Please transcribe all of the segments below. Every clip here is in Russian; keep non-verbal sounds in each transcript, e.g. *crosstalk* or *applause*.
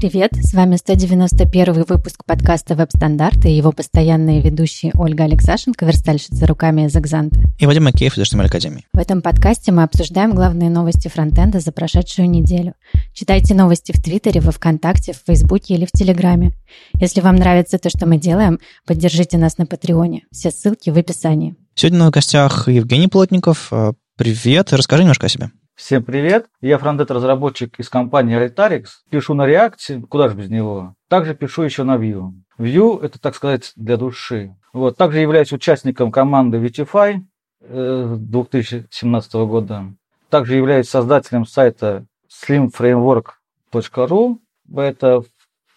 Привет, с вами 191 выпуск подкаста «Веб-стандарты» и его постоянные ведущие Ольга Алексашенко, верстальщица руками из «Экзанта». И Вадим Макеев из HTML Академии. В этом подкасте мы обсуждаем главные новости фронтенда за прошедшую неделю. Читайте новости в Твиттере, во Вконтакте, в Фейсбуке или в Телеграме. Если вам нравится то, что мы делаем, поддержите нас на Патреоне. Все ссылки в описании. Сегодня на гостях Евгений Плотников. Привет, расскажи немножко о себе. Всем привет! Я фронтенд-разработчик из компании Altarix. Пишу на React, куда же без него. Также пишу еще на Vue. Vue – это, так сказать, для души. Вот. Также являюсь участником команды Vitify э, 2017 года. Также являюсь создателем сайта slimframework.ru. Это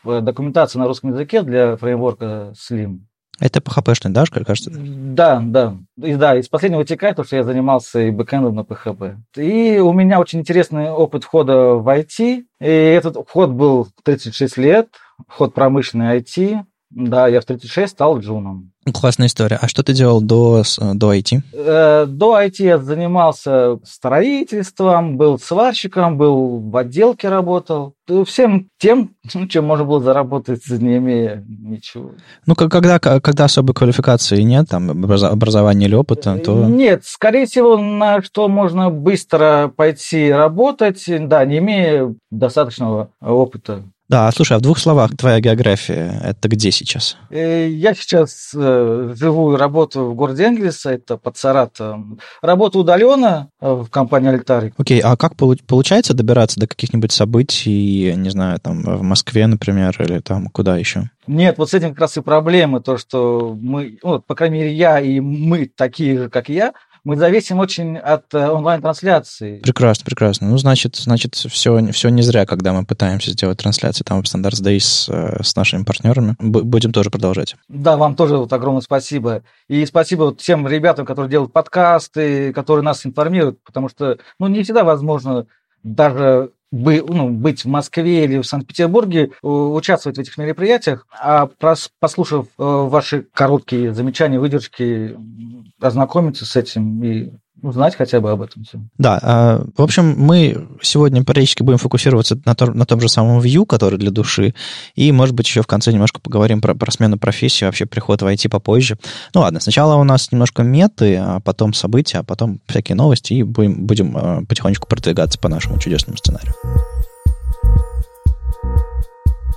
документация на русском языке для фреймворка Slim. Это PHP-шный, да, кажется? Да, да. И, да, из последнего вытекает то, что я занимался и бэкэндом на PHP. И у меня очень интересный опыт входа в IT. И этот вход был 36 лет, вход промышленный IT. Да, я в 36 стал джуном. Классная история. А что ты делал до, до IT? Э, до IT я занимался строительством, был сварщиком, был в отделке работал. Всем тем, *laughs* ну, чем можно было заработать, не имея ничего. Ну, когда, когда особой квалификации нет, там, образования или опыта, то... Нет, скорее всего, на что можно быстро пойти работать, да, не имея достаточного опыта. Да, слушай, а в двух словах, твоя география, это где сейчас? Я сейчас э, живу и работаю в городе Энгельс, это под Саратовом. Работаю удаленно в компании Альтарик. Окей, а как получается добираться до каких-нибудь событий, не знаю, там, в Москве, например, или там куда еще? Нет, вот с этим как раз и проблемы, то, что мы, ну, по крайней мере, я и мы такие же, как я, мы зависим очень от э, онлайн-трансляции. Прекрасно, прекрасно. Ну, значит, значит все, все не зря, когда мы пытаемся сделать трансляции там в Standards Days с, э, с нашими партнерами. Будем тоже продолжать. Да, вам тоже вот огромное спасибо. И спасибо вот всем ребятам, которые делают подкасты, которые нас информируют, потому что, ну, не всегда возможно даже бы, ну, быть в Москве или в Санкт-Петербурге, участвовать в этих мероприятиях, а послушав э, ваши короткие замечания, выдержки, ознакомиться с этим и узнать хотя бы об этом всем. Да, а, в общем, мы сегодня периодически будем фокусироваться на, том, на том же самом Vue, который для души, и, может быть, еще в конце немножко поговорим про, про смену профессии, вообще приход в IT попозже. Ну ладно, сначала у нас немножко меты, а потом события, а потом всякие новости, и будем, будем а, потихонечку продвигаться по нашему чудесному сценарию.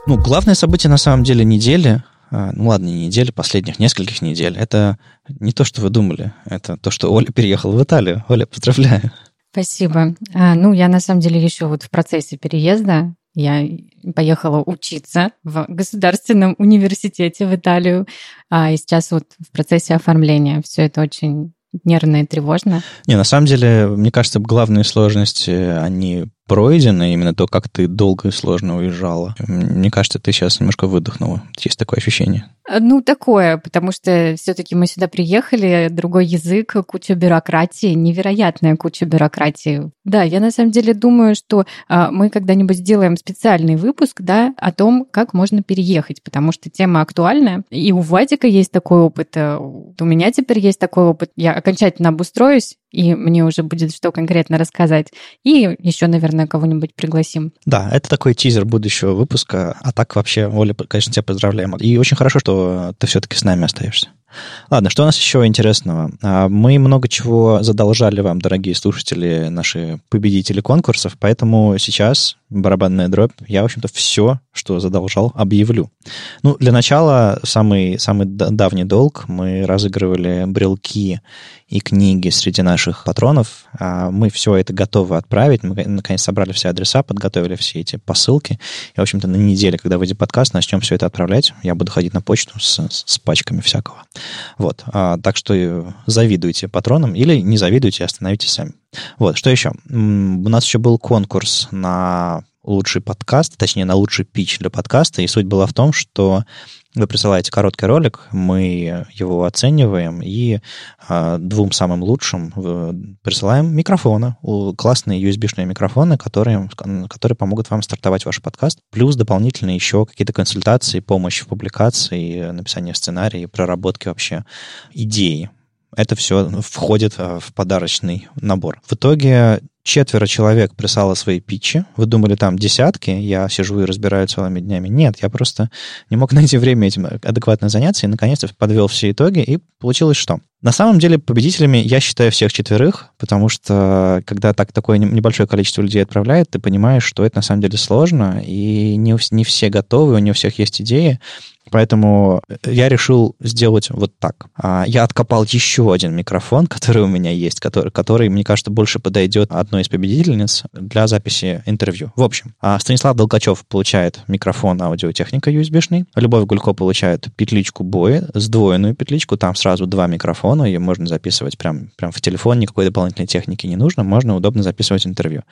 Ну, главное событие на самом деле недели ну ладно, не недели, последних нескольких недель, это не то, что вы думали, это то, что Оля переехала в Италию. Оля, поздравляю. Спасибо. А, ну, я на самом деле еще вот в процессе переезда. Я поехала учиться в Государственном университете в Италию, а, и сейчас вот в процессе оформления. Все это очень нервно и тревожно. Не, на самом деле, мне кажется, главные сложности, они пройдено, именно то, как ты долго и сложно уезжала. Мне кажется, ты сейчас немножко выдохнула. Есть такое ощущение? Ну, такое, потому что все-таки мы сюда приехали, другой язык, куча бюрократии, невероятная куча бюрократии. Да, я на самом деле думаю, что а, мы когда-нибудь сделаем специальный выпуск, да, о том, как можно переехать, потому что тема актуальная. И у Вадика есть такой опыт, э, у меня теперь есть такой опыт. Я окончательно обустроюсь, и мне уже будет что конкретно рассказать. И еще, наверное, кого-нибудь пригласим. Да, это такой тизер будущего выпуска. А так вообще, Оля, конечно, тебя поздравляем. И очень хорошо, что ты все-таки с нами остаешься. Ладно, что у нас еще интересного? А, мы много чего задолжали вам, дорогие слушатели, наши победители конкурсов, поэтому сейчас барабанная дробь, я, в общем-то, все, что задолжал, объявлю. Ну, для начала, самый, самый давний долг, мы разыгрывали брелки и книги среди наших патронов. А, мы все это готовы отправить. Мы, наконец, собрали все адреса, подготовили все эти посылки. И, в общем-то, на неделе, когда выйдет подкаст, начнем все это отправлять. Я буду ходить на почту с, с пачками всякого. Вот. А, так что завидуйте патронам или не завидуйте, остановитесь сами. Вот, что еще? У нас еще был конкурс на лучший подкаст, точнее, на лучший пич для подкаста, и суть была в том, что вы присылаете короткий ролик, мы его оцениваем и э, двум самым лучшим присылаем микрофоны, классные USB-шные микрофоны, которые, которые помогут вам стартовать ваш подкаст, плюс дополнительно еще какие-то консультации, помощь в публикации, написании сценария, проработки вообще идеи. Это все входит а, в подарочный набор. В итоге четверо человек прислало свои питчи. Вы думали, там десятки, я сижу и разбираю целыми днями. Нет, я просто не мог *laughs* найти время этим адекватно заняться, и наконец-то подвел все итоги, и получилось что? На самом деле победителями я считаю всех четверых, потому что когда так такое небольшое количество людей отправляет, ты понимаешь, что это на самом деле сложно, и не, не все готовы, не у всех есть идеи, Поэтому я решил сделать вот так. А, я откопал еще один микрофон, *laughs* который у меня есть, который, который мне кажется, больше подойдет одной из победительниц для записи интервью. В общем, а, Станислав Долгачев получает микрофон аудиотехника USB-шный, Любовь Гулько получает петличку бои, сдвоенную петличку, там сразу два микрофона, ее можно записывать прям, прям в телефон, никакой дополнительной техники не нужно, можно удобно записывать интервью.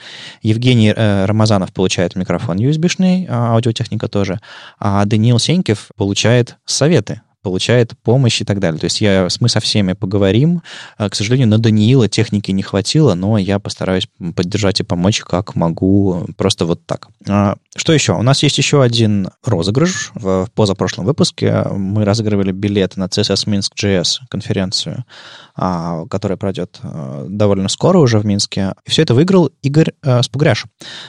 Евгений э, Рамазанов получает микрофон USB-шный, а, аудиотехника тоже, а Даниил Сенькев получает советы, получает помощь и так далее. То есть я, мы со всеми поговорим. А, к сожалению, на Даниила техники не хватило, но я постараюсь поддержать и помочь, как могу, просто вот так. А, что еще? У нас есть еще один розыгрыш. В позапрошлом выпуске мы разыгрывали билеты на CSS Minsk JS конференцию, а, которая пройдет довольно скоро уже в Минске. И все это выиграл Игорь Спугряш.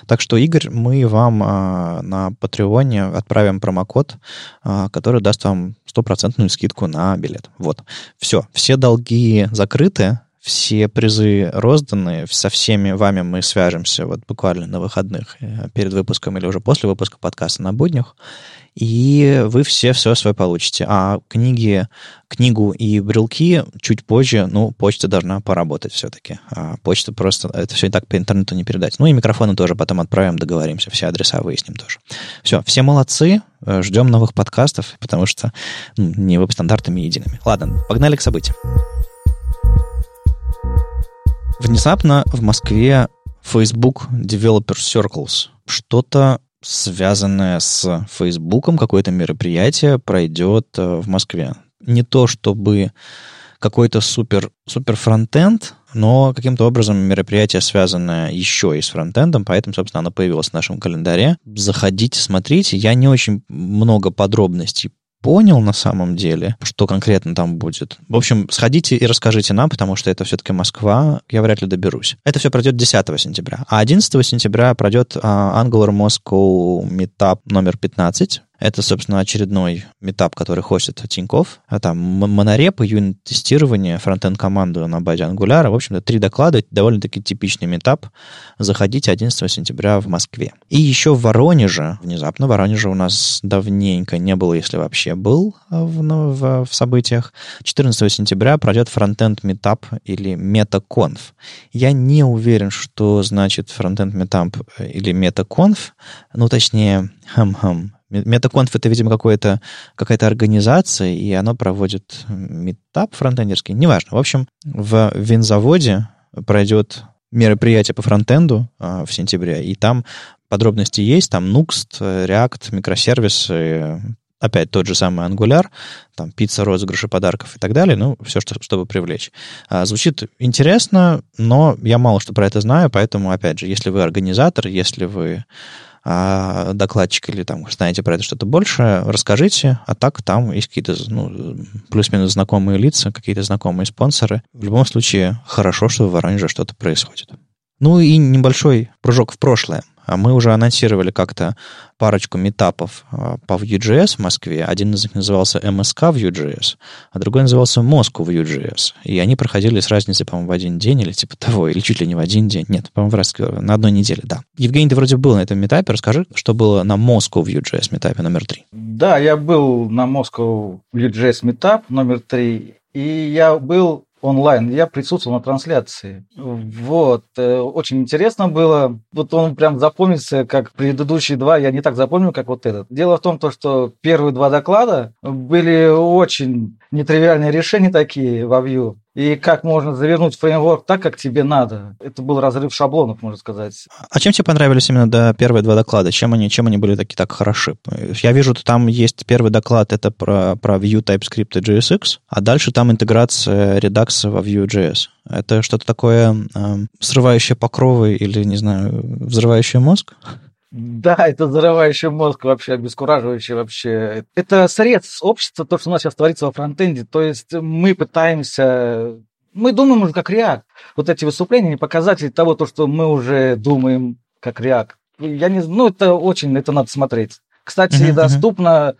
Так что, Игорь, мы вам на Патреоне отправим промокод, который даст вам стопроцентную скидку на билет. Вот. Все. Все долги закрыты, все призы розданы, со всеми вами мы свяжемся вот буквально на выходных э, перед выпуском или уже после выпуска подкаста на буднях, и вы все все свое получите. А книги, книгу и брелки чуть позже, ну, почта должна поработать все-таки. А почта просто, это все и так по интернету не передать. Ну и микрофоны тоже потом отправим, договоримся, все адреса выясним тоже. Все, все молодцы, э, ждем новых подкастов, потому что ну, не веб-стандартами едиными. Ладно, погнали к событиям. Внезапно в Москве Facebook Developer Circles. Что-то связанное с Facebook, какое-то мероприятие пройдет э, в Москве. Не то чтобы какой-то супер, супер фронтенд, но каким-то образом мероприятие связанное еще и с фронтендом, поэтому, собственно, оно появилось в нашем календаре. Заходите, смотрите. Я не очень много подробностей понял на самом деле, что конкретно там будет. В общем, сходите и расскажите нам, потому что это все-таки Москва, я вряд ли доберусь. Это все пройдет 10 сентября. А 11 сентября пройдет а, Angular Moscow Meetup номер 15 это, собственно, очередной метап, который хостит Тиньков. А там монорепы, юнит-тестирование, фронтенд команду на базе Angular. В общем-то, три доклада, довольно-таки типичный метап. Заходите 11 сентября в Москве. И еще в Воронеже, внезапно, в Воронеже у нас давненько не было, если вообще был в, ну, в, в событиях. 14 сентября пройдет фронтенд метап или метаконф. Я не уверен, что значит фронтенд метап или метаконф. Ну, точнее, хам-хам, Метаконф — это, видимо, какое-то, какая-то организация, и она проводит метап фронтендерский. Неважно. В общем, в винзаводе пройдет мероприятие по фронтенду а, в сентябре, и там подробности есть, там Nuxt, React, микросервисы, опять тот же самый Angular, там пицца, розыгрыши подарков и так далее, ну, все, что, чтобы привлечь. А, звучит интересно, но я мало что про это знаю, поэтому, опять же, если вы организатор, если вы а докладчик или там знаете про это что-то больше, расскажите. А так там есть какие-то ну, плюс-минус знакомые лица, какие-то знакомые спонсоры. В любом случае, хорошо, что в Воронеже что-то происходит. Ну и небольшой прыжок в прошлое. А мы уже анонсировали как-то парочку метапов а, по Vue.js в Москве. Один из них назывался MSK Vue.js, а другой назывался Moscow Vue.js. И они проходили с разницей, по-моему, в один день или типа того, или чуть ли не в один день. Нет, по-моему, раз, на одной неделе, да. Евгений, ты вроде был на этом метапе. Расскажи, что было на Moscow Vue.js метапе номер три. Да, я был на Moscow Vue.js метап номер три. И я был онлайн. Я присутствовал на трансляции. Вот. Э, очень интересно было. Вот он прям запомнился, как предыдущие два. Я не так запомнил, как вот этот. Дело в том, то, что первые два доклада были очень нетривиальные решения такие во Vue и как можно завернуть фреймворк так, как тебе надо. Это был разрыв шаблонов, можно сказать. А чем тебе понравились именно до первые два доклада? Чем они, чем они были такие так хороши? Я вижу, что там есть первый доклад, это про, про Vue, TypeScript и JSX, а дальше там интеграция Redux во Vue.js. Это что-то такое э, срывающее покровы или, не знаю, взрывающее мозг? Да, это взрывающий мозг вообще, обескураживающий вообще. Это срез общества, то, что у нас сейчас творится во фронтенде. То есть мы пытаемся мы думаем уже как React. Вот эти выступления не показатели того, то, что мы уже думаем как React. Я не знаю, ну, это очень, это надо смотреть. Кстати, uh-huh, доступно,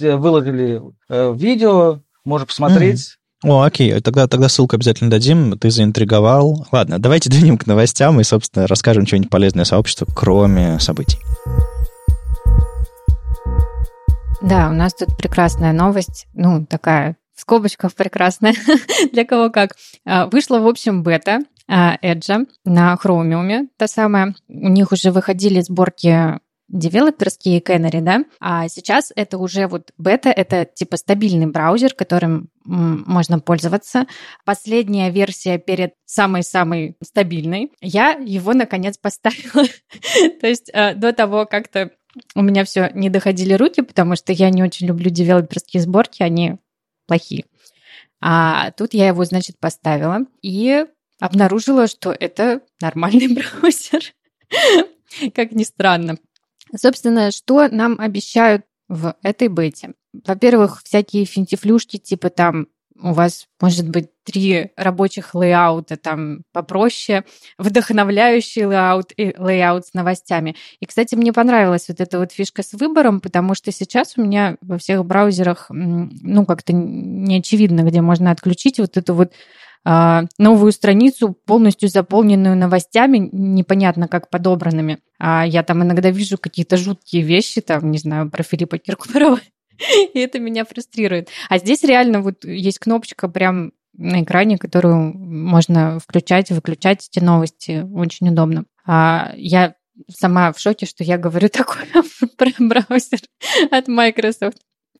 uh-huh. выложили э, видео, можно посмотреть. Uh-huh. О, окей, тогда, тогда ссылку обязательно дадим, ты заинтриговал. Ладно, давайте *laughs* двинем к новостям и, собственно, расскажем что-нибудь полезное сообществу, кроме событий. Да, у нас тут прекрасная новость, ну, такая в скобочках прекрасная, *laughs* для кого как. А, вышла, в общем, бета а, на Chromium, та самая. У них уже выходили сборки девелоперские Canary, да, а сейчас это уже вот бета, это типа стабильный браузер, которым можно пользоваться. Последняя версия перед самой-самой стабильной. Я его, наконец, *laughs* поставила. То есть э, до того как-то у меня все не доходили руки, потому что я не очень люблю девелоперские сборки, они плохие. А тут я его, значит, поставила и обнаружила, что это нормальный *laughs* браузер. Как ни странно. Собственно, что нам обещают в этой бете? Во-первых, всякие финтифлюшки, типа там у вас может быть три рабочих layout а, там попроще, вдохновляющий layout и layout с новостями. И, кстати, мне понравилась вот эта вот фишка с выбором, потому что сейчас у меня во всех браузерах, ну, как-то не очевидно, где можно отключить вот эту вот новую страницу, полностью заполненную новостями, непонятно как подобранными. А я там иногда вижу какие-то жуткие вещи, там, не знаю, про Филиппа Киркорова, *laughs* и это меня фрустрирует. А здесь реально вот есть кнопочка прям на экране, которую можно включать, выключать эти новости. Очень удобно. А я сама в шоке, что я говорю *laughs* такое про браузер от Microsoft.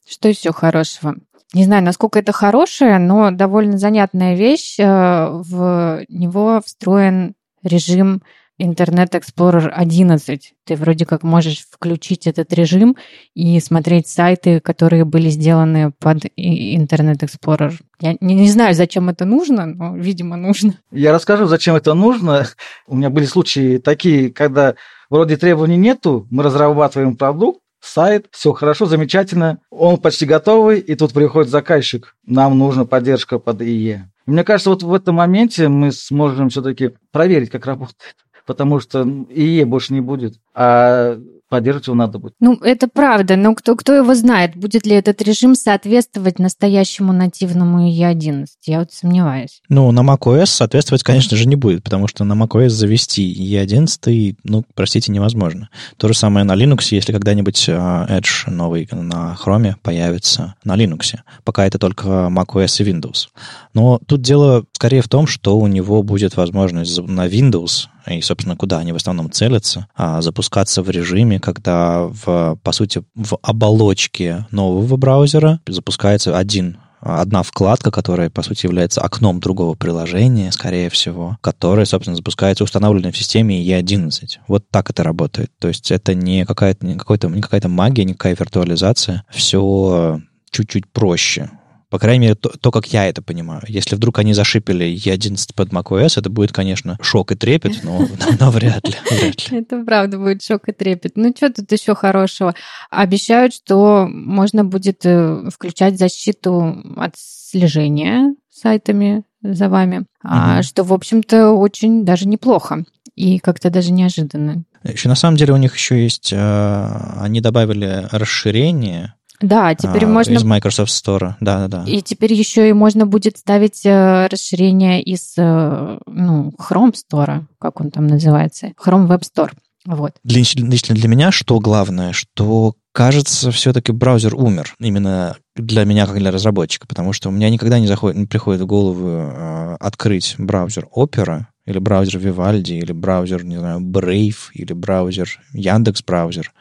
Что еще хорошего? Не знаю, насколько это хорошая, но довольно занятная вещь. Э, в него встроен режим Internet Explorer 11. Ты вроде как можешь включить этот режим и смотреть сайты, которые были сделаны под Internet Explorer. Я не, не знаю, зачем это нужно, но, видимо, нужно. Я расскажу, зачем это нужно. *laughs* У меня были случаи такие, когда вроде требований нету, мы разрабатываем продукт, сайт, все хорошо, замечательно, он почти готовый, и тут приходит заказчик, нам нужна поддержка под ИЕ. мне кажется, вот в этом моменте мы сможем все-таки проверить, как работает. Потому что ИЕ больше не будет, а поддерживать его надо будет. Ну, это правда, но кто, кто его знает, будет ли этот режим соответствовать настоящему нативному IE11? Я вот сомневаюсь. Ну, на macOS соответствовать, конечно же, не будет, потому что на macOS завести IE11, ну, простите, невозможно. То же самое на Linux, если когда-нибудь а, Edge новый на Chrome появится на Linux. Пока это только macOS и Windows. Но тут дело скорее в том, что у него будет возможность на Windows и, собственно, куда они в основном целятся, а запускаться в режиме, когда, в, по сути, в оболочке нового браузера запускается один одна вкладка, которая, по сути, является окном другого приложения, скорее всего, которая, собственно, запускается установленной в системе E11. Вот так это работает. То есть это не какая-то, не, какой-то, не какая-то магия, не какая виртуализация. Все чуть-чуть проще. По крайней мере, то, то, как я это понимаю. Если вдруг они зашипели E11 под macOS, это будет, конечно, шок и трепет, *laughs* но, но вряд, ли, вряд ли. Это правда будет шок и трепет. Ну, что тут еще хорошего? Обещают, что можно будет э, включать защиту от слежения сайтами за вами, mm что, в общем-то, очень даже неплохо и как-то даже неожиданно. Еще на самом деле у них еще есть, э, они добавили расширение да, теперь а, можно... Из Microsoft Store, да-да-да. И теперь еще и можно будет ставить э, расширение из э, ну, Chrome Store, как он там называется, Chrome Web Store. Вот. Лично для меня что главное, что кажется, все-таки браузер умер. Именно для меня, как для разработчика, потому что у меня никогда не, заходит, не приходит в голову э, открыть браузер Opera или браузер Vivaldi, или браузер, не знаю, Brave, или браузер Яндекс браузер,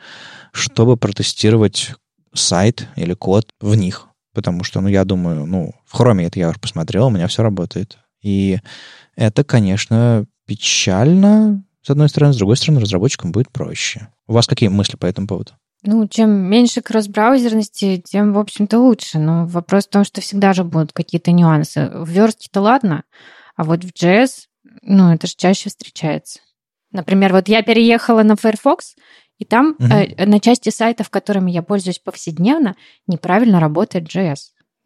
чтобы протестировать сайт или код в них. Потому что, ну, я думаю, ну, в Chrome это я уже посмотрел, у меня все работает. И это, конечно, печально, с одной стороны, с другой стороны, разработчикам будет проще. У вас какие мысли по этому поводу? Ну, чем меньше кросс-браузерности, тем, в общем-то, лучше. Но вопрос в том, что всегда же будут какие-то нюансы. В верстке-то ладно, а вот в JS, ну, это же чаще встречается. Например, вот я переехала на Firefox, и там угу. э, на части сайтов, которыми я пользуюсь повседневно, неправильно работает JS.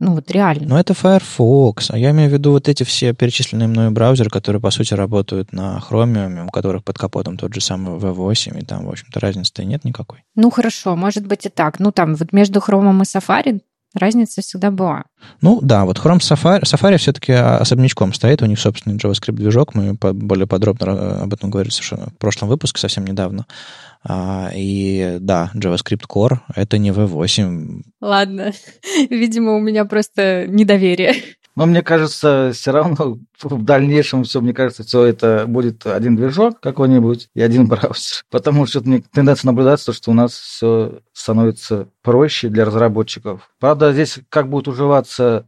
Ну вот реально. Но это Firefox, а я имею в виду вот эти все перечисленные мною браузеры, которые, по сути, работают на Chromium, у которых под капотом тот же самый V8, и там, в общем-то, разницы-то нет никакой. Ну хорошо, может быть и так. Ну там вот между Chrome и Safari разница всегда была. Ну да, вот Chrome Safari, Safari все-таки особнячком стоит, у них собственный JavaScript-движок, мы более подробно об этом говорили совершенно в прошлом выпуске, совсем недавно. А, и да, JavaScript Core — это не V8. Ладно, *laughs* видимо, у меня просто недоверие. Но мне кажется, все равно в дальнейшем все, мне кажется, все это будет один движок какой-нибудь и один браузер. *laughs* Потому что мне тенденция наблюдаться, что у нас все становится проще для разработчиков. Правда, здесь как будут уживаться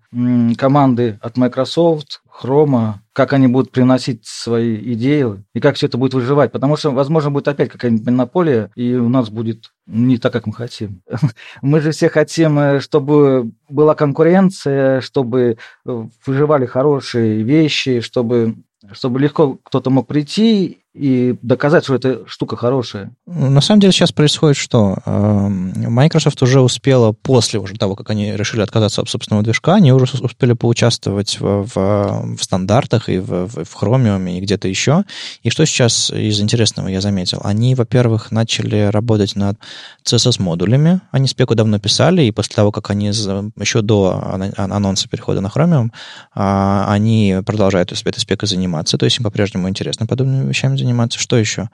команды от Microsoft, Chrome, как они будут приносить свои идеи и как все это будет выживать. Потому что, возможно, будет опять какая-нибудь монополия, и у нас будет не так, как мы хотим. *laughs* Мы же все хотим, э, чтобы была конкуренция, чтобы э, выживали хорошие вещи, чтобы чтобы легко кто-то мог прийти и доказать, что эта штука хорошая. На самом деле сейчас происходит что? Эм, Microsoft уже успела, после уже того, как они решили отказаться от собственного движка, они уже успели поучаствовать в, в, в стандартах и в, в, в Chromium и где-то еще. И что сейчас из интересного я заметил? Они, во-первых, начали работать над CSS-модулями. Они спеку давно писали, и после того, как они еще до анонса перехода на Chromium, а, они продолжают этой спекой заниматься, то есть им по-прежнему интересно подобными вещами заниматься. Что еще?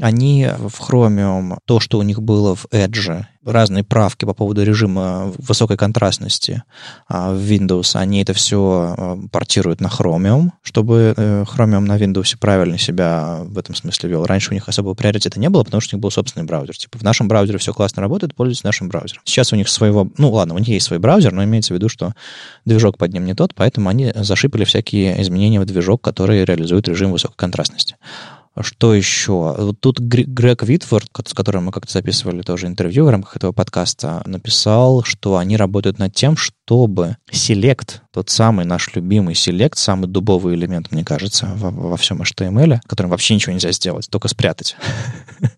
Они в Chromium, то, что у них было в Edge, разные правки по поводу режима высокой контрастности а, в Windows, они это все а, портируют на Chromium, чтобы э, Chromium на Windows правильно себя в этом смысле вел. Раньше у них особого приоритета не было, потому что у них был собственный браузер. Типа в нашем браузере все классно работает, пользуйтесь нашим браузером. Сейчас у них своего... Ну, ладно, у них есть свой браузер, но имеется в виду, что движок под ним не тот, поэтому они зашипали всякие изменения в движок, которые реализуют режим высокой контрастности. Что еще? Вот тут Грег Витворд, с которым мы как-то записывали тоже интервью в рамках этого подкаста, написал, что они работают над тем, чтобы селект, тот самый наш любимый селект, самый дубовый элемент, мне кажется, во, во всем HTML, которым вообще ничего нельзя сделать, только спрятать. *laughs*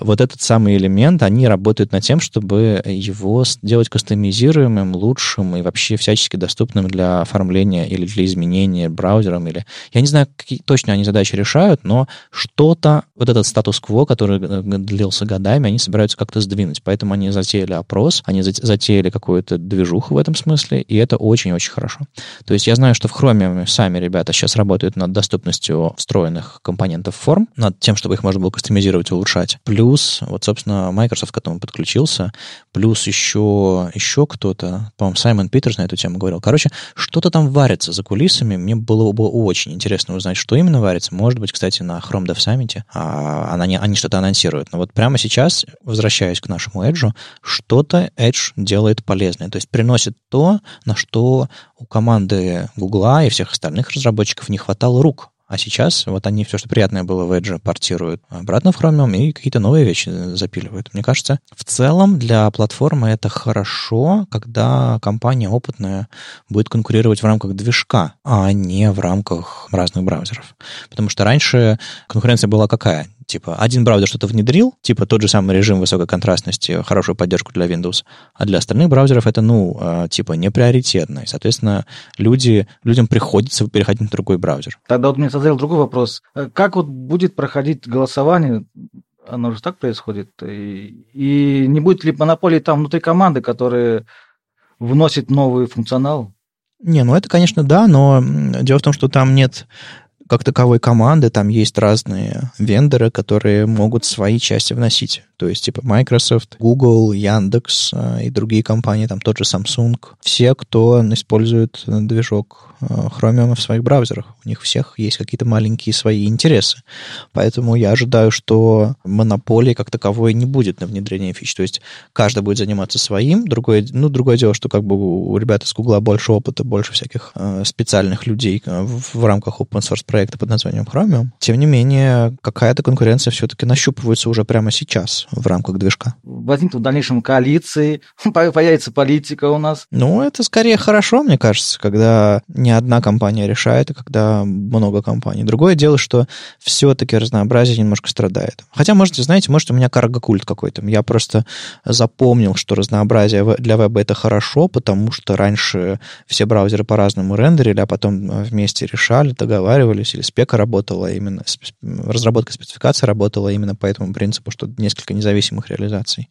Вот этот самый элемент, они работают над тем, чтобы его сделать кастомизируемым, лучшим и вообще всячески доступным для оформления или для изменения браузером. Или... Я не знаю, какие точно они задачи решают, но что-то, вот этот статус-кво, который э, длился годами, они собираются как-то сдвинуть. Поэтому они затеяли опрос, они затеяли какую-то движуху в этом смысле, и это очень-очень хорошо. То есть я знаю, что в Chrome сами ребята сейчас работают над доступностью встроенных компонентов форм, над тем, чтобы их можно было кастомизировать улучшать. Плюс, вот, собственно, Microsoft к этому подключился, плюс еще, еще кто-то, по-моему, Саймон Питерс на эту тему говорил. Короче, что-то там варится за кулисами. Мне было бы очень интересно узнать, что именно варится. Может быть, кстати, на Chrome Dev Summit а, они, они что-то анонсируют. Но вот прямо сейчас, возвращаясь к нашему Edge, что-то Edge делает полезное. То есть приносит то, на что у команды Google и всех остальных разработчиков не хватало рук. А сейчас вот они все, что приятное было в Edge, портируют обратно в Chromium и какие-то новые вещи запиливают. Мне кажется, в целом для платформы это хорошо, когда компания опытная будет конкурировать в рамках движка, а не в рамках разных браузеров. Потому что раньше конкуренция была какая? Типа, один браузер что-то внедрил, типа тот же самый режим высокой контрастности, хорошую поддержку для Windows, а для остальных браузеров это, ну, а, типа, не приоритетно. И, соответственно, люди, людям приходится переходить на другой браузер. Тогда вот мне созрел другой вопрос. Э, как вот будет проходить голосование оно же так происходит. И, и не будет ли монополии там внутри команды, которые вносит новый функционал? Не, ну это, конечно, да, но дело в том, что там нет как таковой команды, там есть разные вендоры, которые могут свои части вносить. То есть, типа Microsoft, Google, Яндекс э, и другие компании, там тот же Samsung. Все, кто использует движок Chromium в своих браузерах. У них всех есть какие-то маленькие свои интересы. Поэтому я ожидаю, что монополии как таковой не будет на внедрение фич. То есть каждый будет заниматься своим. Другое, ну, другое дело, что как бы у ребят из Google больше опыта, больше всяких э, специальных людей в, в рамках open source проекта под названием Chromium. Тем не менее, какая-то конкуренция все-таки нащупывается уже прямо сейчас. в рамках движка? Возникнут в дальнейшем коалиции, *laughs* появится политика у нас. Ну, это скорее хорошо, мне кажется, когда не одна компания решает, а когда много компаний. Другое дело, что все-таки разнообразие немножко страдает. Хотя, можете, знаете, может, у меня карго-культ какой-то. Я просто запомнил, что разнообразие для веба это хорошо, потому что раньше все браузеры по-разному рендерили, а потом э, вместе решали, договаривались, или спека работала именно, разработка спецификации работала именно по этому принципу, что несколько независимых реализаций.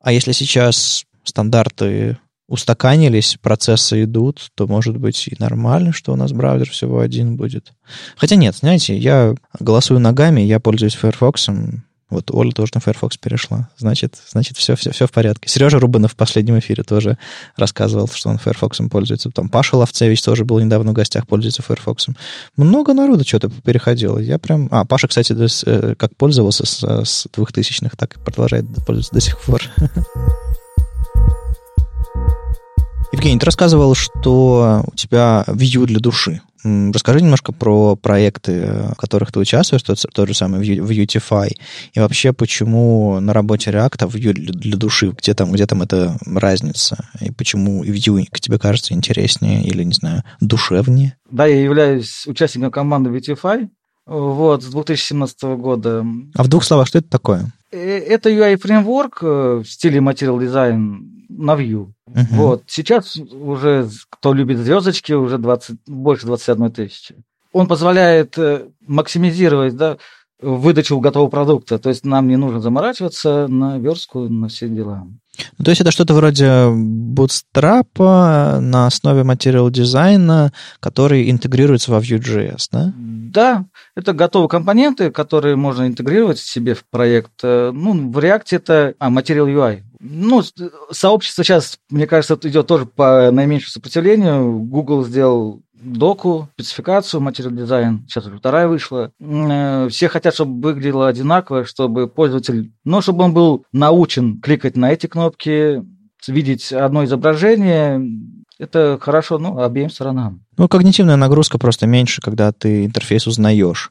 А если сейчас стандарты устаканились, процессы идут, то, может быть, и нормально, что у нас браузер всего один будет. Хотя нет, знаете, я голосую ногами, я пользуюсь Firefox, вот Оля тоже на Firefox перешла. Значит, значит все, все, все в порядке. Сережа Рубанов в последнем эфире тоже рассказывал, что он Firefox пользуется. Там Паша Ловцевич тоже был недавно в гостях, пользуется Firefox. Много народу что-то переходило. Я прям... А, Паша, кстати, э, как пользовался с, с 2000-х, так и продолжает пользоваться до сих пор. *laughs* Евгений, ты рассказывал, что у тебя view для души. Расскажи немножко про проекты, в которых ты участвуешь, тот, тот же самый Vuetify, и вообще почему на работе React Vue для, для души, где там, где там эта разница, и почему Vue тебе кажется интереснее или, не знаю, душевнее? Да, я являюсь участником команды Vuetify, вот, с 2017 года. А в двух словах, что это такое? Э, это UI-фреймворк э, в стиле Material Design на Vue. Uh-huh. Вот. Сейчас уже, кто любит звездочки, уже 20, больше 21 тысячи. Он позволяет э, максимизировать да, выдачу готового продукта. То есть нам не нужно заморачиваться на верстку, на все дела. Ну, то есть это что-то вроде Bootstrap на основе материал дизайна, который интегрируется во Vue.js, да? Да, это готовые компоненты, которые можно интегрировать себе в проект. Ну, в React это а, Material UI. Ну, сообщество сейчас, мне кажется, идет тоже по наименьшему сопротивлению. Google сделал доку, спецификацию, материал дизайн, сейчас уже вторая вышла. Э, все хотят, чтобы выглядело одинаково, чтобы пользователь, ну, чтобы он был научен кликать на эти кнопки, видеть одно изображение, это хорошо, ну, обеим сторонам. Ну, когнитивная нагрузка просто меньше, когда ты интерфейс узнаешь.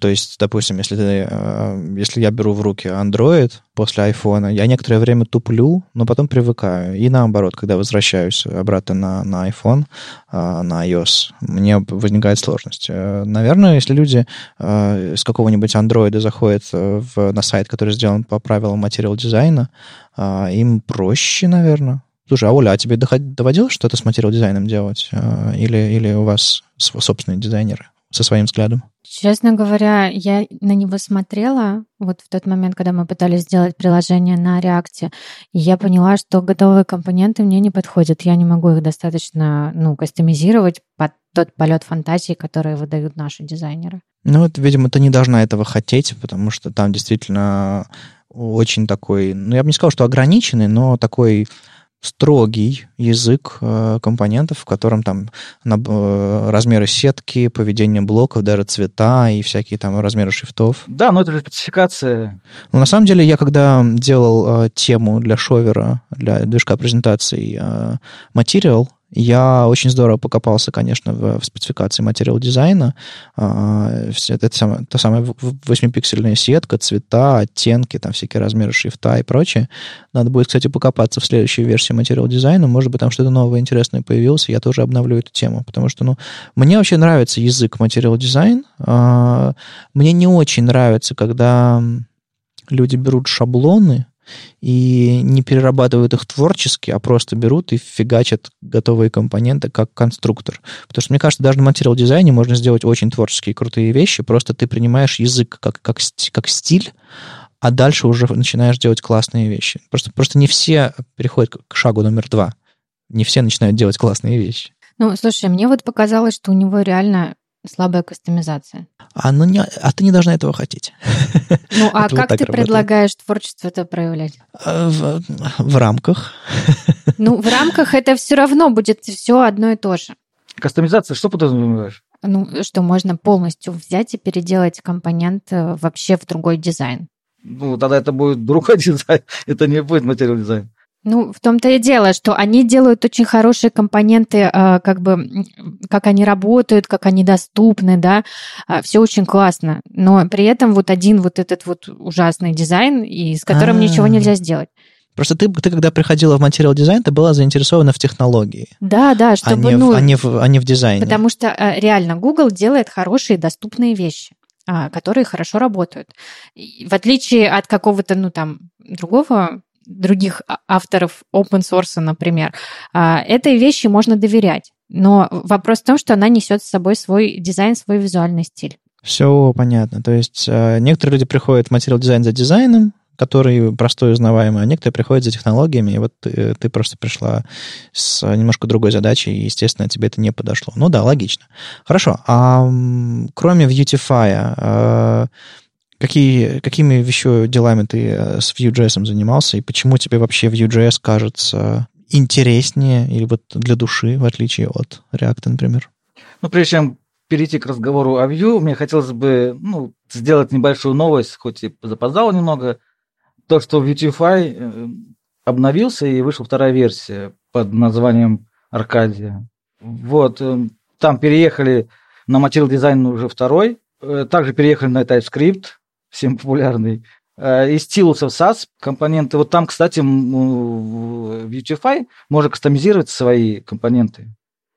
То есть, допустим, если, ты, э, если я беру в руки Android после iPhone, я некоторое время туплю, но потом привыкаю. И наоборот, когда возвращаюсь обратно на, на iPhone, э, на iOS, мне возникает сложность. Э, наверное, если люди с какого-нибудь Android заходят в, на сайт, который сделан по правилам материал дизайна, им проще, наверное Слушай, а Оля, а тебе доводилось что-то с материал дизайном делать? А, или, или у вас собственные дизайнеры со своим взглядом? Честно говоря, я на него смотрела вот в тот момент, когда мы пытались сделать приложение на React, и я поняла, что готовые компоненты мне не подходят. Я не могу их достаточно ну, кастомизировать под тот полет фантазии, который выдают наши дизайнеры. Ну вот, видимо, ты не должна этого хотеть, потому что там действительно очень такой, ну я бы не сказал, что ограниченный, но такой строгий язык э, компонентов, в котором там э, размеры сетки, поведение блоков, даже цвета и всякие там размеры шрифтов. Да, но это же спецификация. Ну, на самом деле, я когда делал э, тему для шовера, для движка презентаций Material, я очень здорово покопался, конечно, в, в спецификации материал дизайна. А, это самая, та самая 8-пиксельная сетка, цвета, оттенки, там всякие размеры шрифта и прочее. Надо будет, кстати, покопаться в следующей версии материал дизайна. Может быть, там что-то новое интересное появилось, я тоже обновлю эту тему. Потому что, ну, мне вообще нравится язык материал дизайн. А, мне не очень нравится, когда люди берут шаблоны, и не перерабатывают их творчески, а просто берут и фигачат готовые компоненты как конструктор. Потому что, мне кажется, даже на материал дизайне можно сделать очень творческие крутые вещи, просто ты принимаешь язык как, как, как стиль, а дальше уже начинаешь делать классные вещи. Просто, просто не все переходят к шагу номер два. Не все начинают делать классные вещи. Ну, слушай, мне вот показалось, что у него реально слабая кастомизация. А, ну не, а ты не должна этого хотеть. Ну, *laughs* а как ты предлагаешь творчество это проявлять? В, в рамках. *laughs* Ну, в рамках это все равно будет все одно и то же. Кастомизация, что подразумеваешь? Ну, что можно полностью взять и переделать компонент э, вообще в другой дизайн. Ну, тогда это будет другой *laughs* дизайн, это не будет Material Design. Ну, в том-то и дело, что они делают очень хорошие компоненты, а, как бы, как они работают, как они доступны, да, а, все очень классно. Но при этом вот один вот этот вот ужасный дизайн, и с которым А-а-а. ничего нельзя сделать. Просто ты, ты, когда приходила в материал дизайн, ты была заинтересована в технологии. Да, да, чтобы... А не, ну, в, а не, в, а не в дизайне. Потому что реально Google делает хорошие доступные вещи которые хорошо работают. В отличие от какого-то, ну, там, другого других а, авторов open source, например, а, этой вещи можно доверять. Но вопрос в том, что она несет с собой свой дизайн, свой визуальный стиль. Все понятно. То есть а, некоторые люди приходят в материал дизайн за дизайном, который простой и узнаваемый, а некоторые приходят за технологиями, и вот ты, ты просто пришла с немножко другой задачей, и, естественно, тебе это не подошло. Ну да, логично. Хорошо. А кроме Vuetify, Какие, какими еще делами ты э, с Vue.js занимался, и почему тебе вообще Vue.js кажется интереснее или вот для души, в отличие от React, например? Ну, прежде чем перейти к разговору о Vue, мне хотелось бы ну, сделать небольшую новость, хоть и запоздал немного. То, что Vuetify э, обновился и вышла вторая версия под названием Аркадия. Вот, э, там переехали на Material Design уже второй, также переехали на TypeScript, всем популярный, э, из стилусов SAS компоненты. Вот там, кстати, в Beautify можно кастомизировать свои компоненты.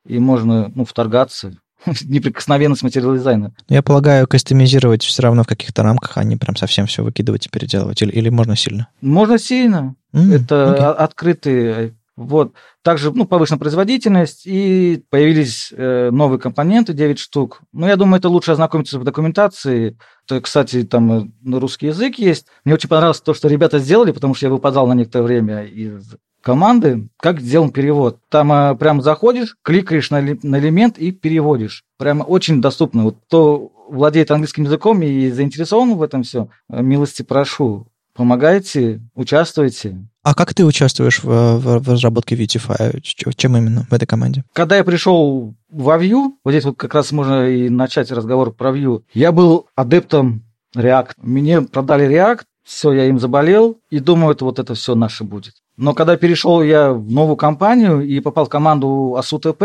И можно ну, вторгаться *laughs* неприкосновенность материал дизайна. Я полагаю, кастомизировать все равно в каких-то рамках, а не прям совсем все выкидывать и переделывать. Или, или можно сильно? Можно сильно. Mm, Это okay. открытый вот. Также ну, повышена производительность, и появились э, новые компоненты, 9 штук. Ну, я думаю, это лучше ознакомиться в документации. То, кстати, там э, русский язык есть. Мне очень понравилось то, что ребята сделали, потому что я выпадал на некоторое время из команды, как сделан перевод. Там э, прям заходишь, кликаешь на, на элемент и переводишь. Прямо очень доступно. Вот кто владеет английским языком и заинтересован в этом все, э, милости прошу. Помогайте, участвуйте. А как ты участвуешь в, в, в разработке Vitify? Чем именно в этой команде? Когда я пришел во Vue, вот здесь вот как раз можно и начать разговор про Vue, я был адептом React. Мне продали React, все, я им заболел, и думаю, это вот это все наше будет. Но когда перешел я в новую компанию и попал в команду АСУТП,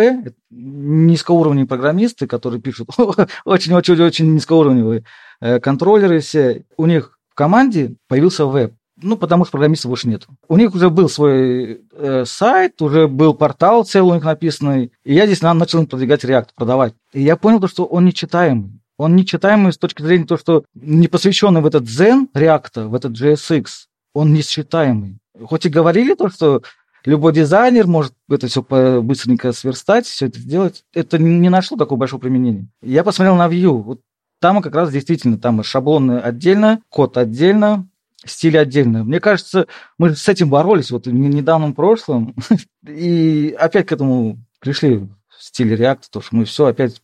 низкоуровневые программисты, которые пишут *laughs* очень-очень-очень низкоуровневые э, контроллеры все, у них команде появился веб. Ну, потому что программистов больше нет. У них уже был свой э, сайт, уже был портал целый у них написанный. И я здесь начал продвигать React, продавать. И я понял, то, что он нечитаемый. Он нечитаемый с точки зрения того, что не посвященный в этот Zen React, в этот JSX, он несчитаемый. Хоть и говорили то, что любой дизайнер может это все быстренько сверстать, все это сделать, это не нашло такого большого применения. Я посмотрел на Vue, вот там как раз действительно, там шаблоны отдельно, код отдельно, стиль отдельно. Мне кажется, мы с этим боролись вот в недавнем прошлом, *laughs* и опять к этому пришли в стиле React, то что мы все опять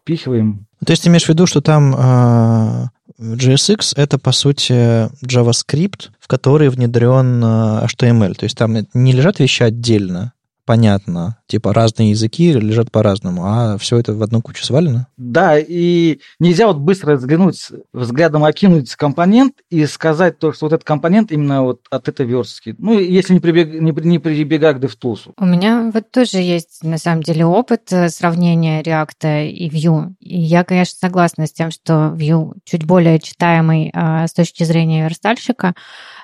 впихиваем. То есть ты имеешь в виду, что там э, JSX это, по сути, JavaScript, в который внедрен э, HTML. То есть там не лежат вещи отдельно, понятно. Типа разные языки лежат по-разному, а все это в одну кучу свалено? Да, и нельзя вот быстро взглянуть, взглядом окинуть компонент и сказать то, что вот этот компонент именно вот от этой верстки. Ну, если не, прибег, не, не прибегать к DevTools. У меня вот тоже есть, на самом деле, опыт э, сравнения React и Vue. И я, конечно, согласна с тем, что Vue чуть более читаемый а, с точки зрения верстальщика,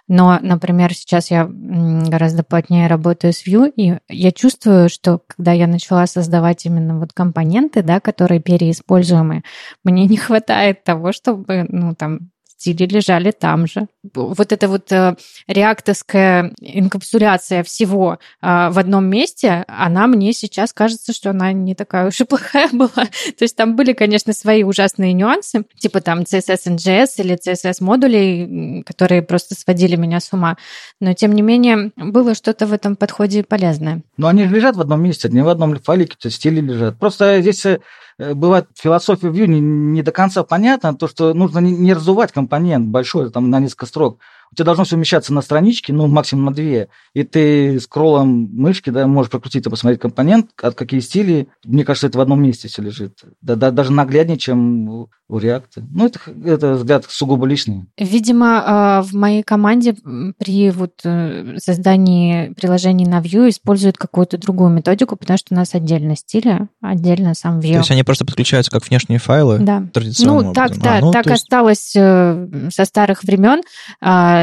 но, например, сейчас я гораздо плотнее работаю с Vue, и я чувствую, что когда я начала создавать именно вот компоненты, да, которые переиспользуемые, мне не хватает того, чтобы, ну, там, стили лежали там же. Вот эта вот э, реактовская инкапсуляция всего э, в одном месте, она мне сейчас кажется, что она не такая уж и плохая *laughs* была. То есть там были, конечно, свои ужасные нюансы, типа там CSS NGS или CSS модулей, которые просто сводили меня с ума. Но, тем не менее, было что-то в этом подходе полезное. Но они лежат в одном месте, не в одном файлике, стили лежат. Просто здесь Э, бывает философия Vue не, не до конца понятна, то, что нужно не, не разувать компонент большой, там, на несколько строк. У тебя должно все вмещаться на страничке, ну, максимум на две, и ты скроллом мышки, да, можешь прокрутить и посмотреть компонент, от какие стили. Мне кажется, это в одном месте все лежит. Да, да, даже нагляднее, чем у React. Ну, это, это взгляд сугубо личный. Видимо, а, в моей команде при вот э, создании приложений на Vue используют какую-то другую методику, потому что у нас отдельно стили, отдельно сам Vue. То есть они просто подключаются как внешние файлы? Да. Традиционным ну, так, образом. да, А, ну, так есть- осталось э, со старых времен.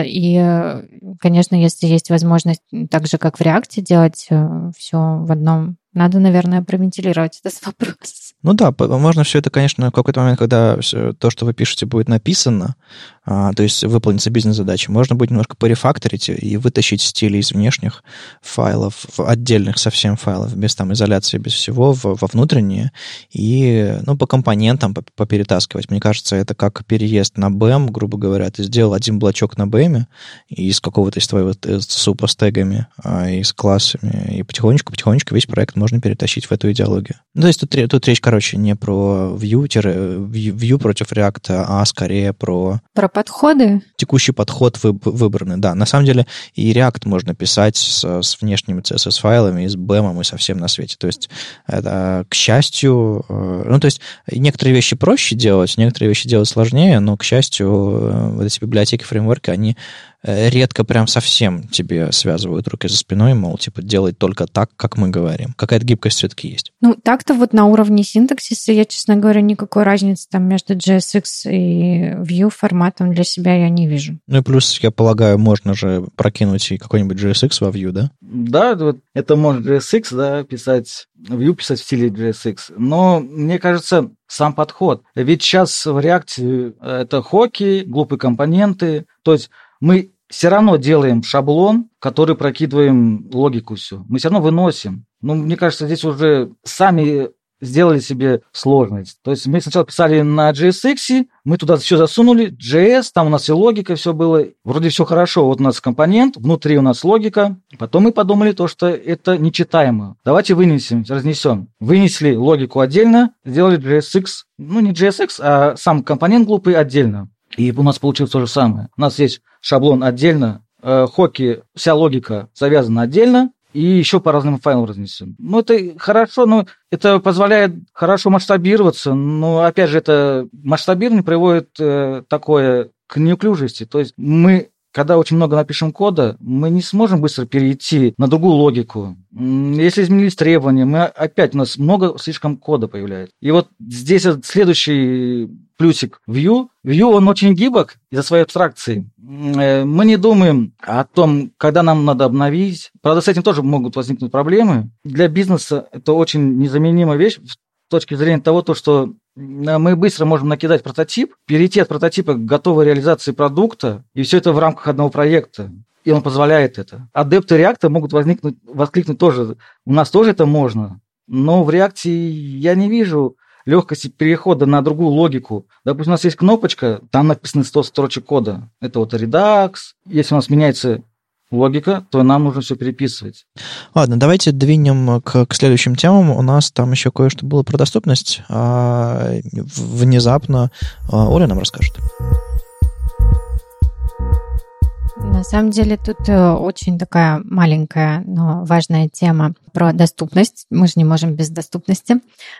И, э, конечно, если есть возможность так же, как в React, делать все в одном, надо, наверное, провентилировать этот *laughs* вопрос. Ну да, можно все это, конечно, в какой-то момент, когда всё то, что вы пишете, будет написано, а, то есть выполнится бизнес-задача, можно будет немножко порефакторить и вытащить стили из внешних файлов, в отдельных совсем файлов, без там изоляции, без всего, в- во внутренние, и, ну, по компонентам поп- поперетаскивать. Мне кажется, это как переезд на BEM, грубо говоря. Ты сделал один блочок на BEM из какого-то из твоего супа с тегами, а, и с классами, и потихонечку-потихонечку весь проект можно перетащить в эту идеологию. Ну, то есть тут, тут речь, короче, не про Vue, Vue Vue против React, а скорее про Про подходы текущий подход выб- выбранный. Да, на самом деле и React можно писать с, с внешними CSS-файлами, и с BEM, и со всем на свете. То есть это, к счастью, э, ну, то есть некоторые вещи проще делать, некоторые вещи делать сложнее, но, к счастью, э, вот эти библиотеки, фреймворки, они редко прям совсем тебе связывают руки за спиной, мол, типа, делай только так, как мы говорим. Какая-то гибкость все-таки есть. Ну, так-то вот на уровне синтаксиса я, честно говоря, никакой разницы там между JSX и Vue форматом для себя я не вижу. Ну и плюс, я полагаю, можно же прокинуть и какой-нибудь JSX во Vue, да? Да, вот это может JSX, да, писать, Vue писать в стиле JSX. Но мне кажется, сам подход. Ведь сейчас в React это хоки, глупые компоненты. То есть мы все равно делаем шаблон, который прокидываем логику всю. Мы все равно выносим. Ну, мне кажется, здесь уже сами сделали себе сложность. То есть мы сначала писали на JSX, мы туда все засунули, JS, там у нас и логика, все было. Вроде все хорошо. Вот у нас компонент, внутри у нас логика. Потом мы подумали то, что это нечитаемо. Давайте вынесем, разнесем. Вынесли логику отдельно, сделали JSX, ну не JSX, а сам компонент глупый отдельно. И у нас получилось то же самое. У нас есть шаблон отдельно, э, хоки, вся логика завязана отдельно, и еще по разным файлам разнесем. Ну, это хорошо, но это позволяет хорошо масштабироваться, но, опять же, это масштабирование приводит э, такое к неуклюжести. То есть мы когда очень много напишем кода, мы не сможем быстро перейти на другую логику. Если изменились требования, мы опять у нас много слишком кода появляется. И вот здесь следующий плюсик Vue. Vue, он очень гибок из-за своей абстракции. Э, Мы не думаем о том, когда нам надо обновить. Правда, с этим тоже могут возникнуть проблемы. Для бизнеса это очень незаменимая вещь с точки зрения того, то, что мы быстро можем накидать прототип, перейти от прототипа к готовой реализации продукта, и все это в рамках одного проекта. И он позволяет это. Адепты React могут возникнуть, воскликнуть тоже. У нас тоже это можно. Но в React я не вижу легкости перехода на другую логику. Допустим, у нас есть кнопочка, там написано 100 строчек кода. Это вот Redux. Если у нас меняется логика, то нам нужно все переписывать. Ладно, давайте двинем к, к следующим темам. У нас там еще кое-что было про доступность. А, внезапно а, Оля нам расскажет. На самом деле тут э, очень такая маленькая, но важная тема про доступность. Мы же не можем без доступности.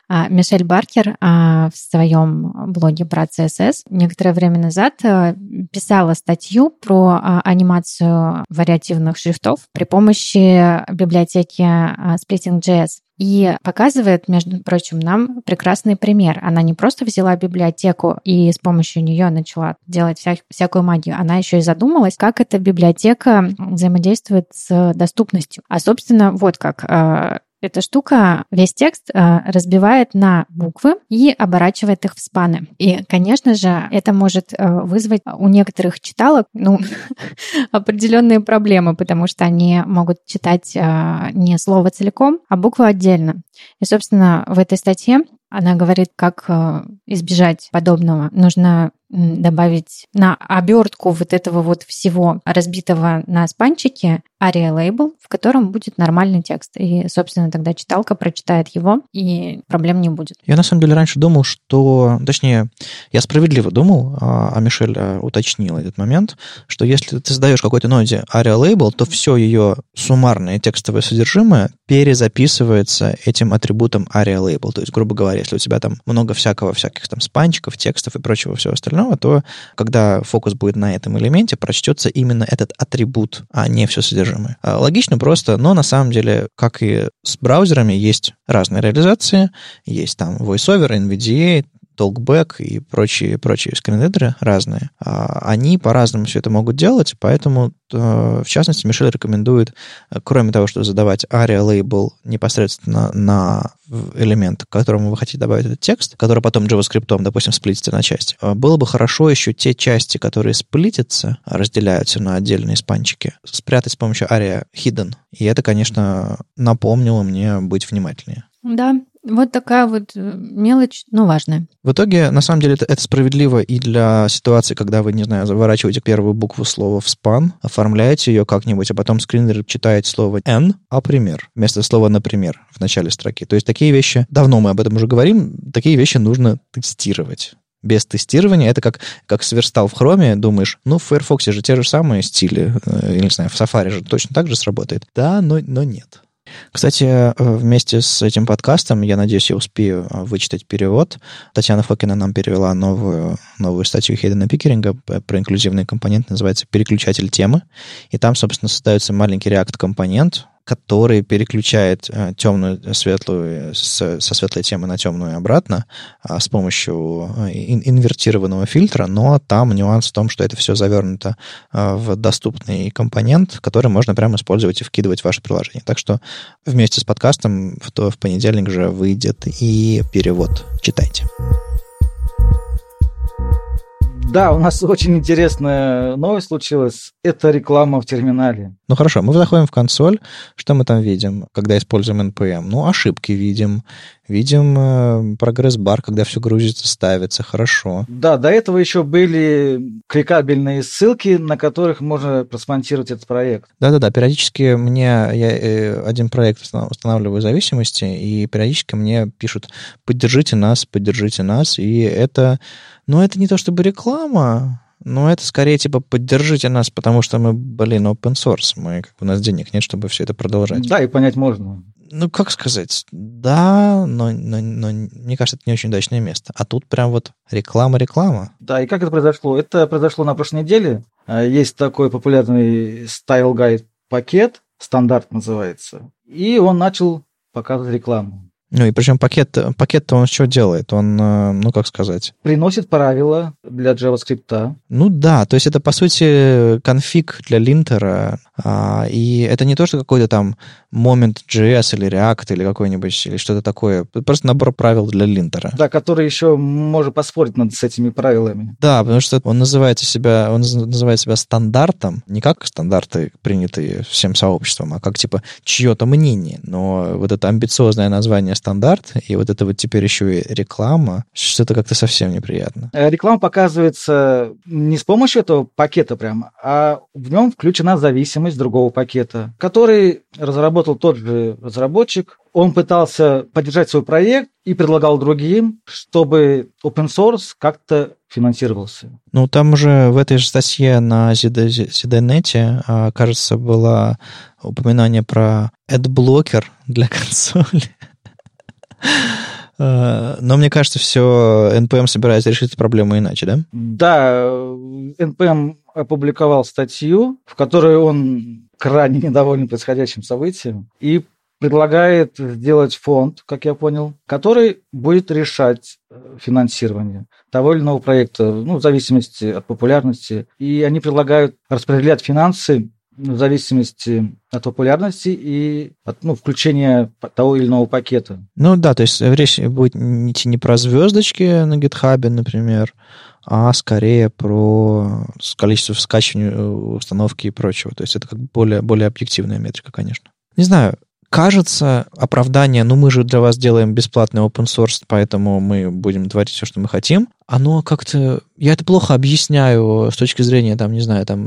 А, Мишель Баркер а, в своем блоге про CSS некоторое время назад э, писала статью про а, анимацию вариативных шрифтов при помощи библиотеки Splitting.js. И показывает, между прочим, нам прекрасный пример. Она не просто взяла библиотеку и с помощью нее начала делать вся, всякую магию, она еще и задумалась, как эта библиотека взаимодействует с доступностью. А, собственно, вот как э, эта штука весь текст э, разбивает на буквы и оборачивает их в спаны. И, конечно же, это может э, вызвать у некоторых читалок ну, *laughs* определенные проблемы, потому что они могут читать э, не слово целиком, а букву отдельно. И, собственно, в этой статье она говорит, как избежать подобного. Нужно добавить на обертку вот этого вот всего разбитого на спанчике ARIA лейбл, в котором будет нормальный текст. И, собственно, тогда читалка прочитает его, и проблем не будет. Я, на самом деле, раньше думал, что... Точнее, я справедливо думал, а, а Мишель а, уточнила этот момент, что если ты создаешь какой-то ноде ARIA лейбл, то все ее суммарное текстовое содержимое перезаписывается этим атрибутом ARIA лейбл. То есть, грубо говоря, если у тебя там много всякого, всяких там спанчиков, текстов и прочего всего остального, то когда фокус будет на этом элементе, прочтется именно этот атрибут, а не все содержимое. А, логично просто, но на самом деле, как и с браузерами, есть разные реализации, есть там VoiceOver, NVDA, Talkback и прочие, прочие скринридеры разные, а, они по-разному все это могут делать, поэтому, э, в частности, Мишель рекомендует, э, кроме того, что задавать ARIA лейбл непосредственно на элемент, к которому вы хотите добавить этот текст, который потом JavaScript, допустим, сплитится на части, э, было бы хорошо еще те части, которые сплитятся, разделяются на отдельные спанчики, спрятать с помощью ARIA hidden. И это, конечно, напомнило мне быть внимательнее. Да, вот такая вот э, мелочь, но важная. В итоге, на самом деле, это, это справедливо и для ситуации, когда вы, не знаю, заворачиваете первую букву слова в спан, оформляете ее как-нибудь, а потом скринер читает слово «n», а пример, вместо слова «например» в начале строки. То есть такие вещи, давно мы об этом уже говорим, такие вещи нужно тестировать без тестирования. Это как, как сверстал в хроме, думаешь, ну, в Firefox же те же самые стили, э, я не знаю, в Safari же точно так же сработает. Да, но, но нет. Кстати, э, вместе с этим подкастом, я надеюсь, я успею э, вычитать перевод. Татьяна Фокина нам перевела новую, новую статью Хейдена Пикеринга про инклюзивный компонент, называется «Переключатель темы». И там, собственно, создается маленький React-компонент, который переключает э, темную, светлую, со светлой темы на темную и обратно а, с помощью э, инвертированного фильтра, но там нюанс в том, что это все завернуто э, в доступный компонент, который можно прямо использовать и вкидывать в ваше приложение. Так что вместе с подкастом в, в понедельник же выйдет и перевод. Читайте. Да, у нас *laughs* очень интересная новость случилась. Это реклама в терминале. Ну хорошо, мы заходим в консоль. Что мы там видим, когда используем NPM? Ну, ошибки видим. Видим э, прогресс-бар, когда все грузится, ставится. Хорошо. Да, до этого еще были кликабельные ссылки, на которых можно просмонтировать этот проект. Да-да-да, периодически мне я э, один проект устанавливаю зависимости, и периодически мне пишут «поддержите нас, поддержите нас», и это но это не то чтобы реклама, но это скорее типа поддержите нас, потому что мы, блин, open source. Мы, как у нас денег нет, чтобы все это продолжать. Да, и понять можно. Ну, как сказать, да, но, но, но мне кажется, это не очень удачное место. А тут прям вот реклама-реклама. Да, и как это произошло? Это произошло на прошлой неделе. А, есть такой популярный Style Guide пакет, стандарт называется, и он начал показывать рекламу. Ну и причем пакет, пакет-то он что делает? Он, э, ну как сказать? Приносит правила для JavaScript. Ну да, то есть это по сути конфиг для линтера, и это не то, что какой-то там Moment JS или React или какой-нибудь, или что-то такое. Просто набор правил для линтера. Да, который еще может поспорить над с этими правилами. Да, потому что он называет себя, он называет себя стандартом, не как стандарты, принятые всем сообществом, а как типа чье-то мнение. Но вот это амбициозное название стандарт, и вот это вот теперь еще и реклама, что-то как-то совсем неприятно. Э, реклама показывается не с помощью этого пакета прямо, а в нем включена зависимость другого пакета, который разработал тот же разработчик. Он пытался поддержать свой проект и предлагал другим, чтобы open source как-то финансировался. Ну, там уже в этой же статье на ZDNet, а, кажется, было упоминание про AdBlocker для *laughs* консоли. Э, но мне кажется, все NPM собирается решить эту проблему иначе, да? Да, NPM опубликовал статью, в которой он крайне недоволен происходящим событием и предлагает сделать фонд, как я понял, который будет решать э, финансирование того или иного проекта, ну, в зависимости от популярности. И они предлагают распределять финансы в зависимости от популярности и от ну, включения того или иного пакета. Ну да, то есть речь будет идти не про звездочки на GitHub, например, а скорее про количество скачивания, установки и прочего. То есть это как более, более объективная метрика, конечно. Не знаю, кажется, оправдание, ну мы же для вас делаем бесплатный open source, поэтому мы будем творить все, что мы хотим, оно как-то... Я это плохо объясняю с точки зрения, там, не знаю, там,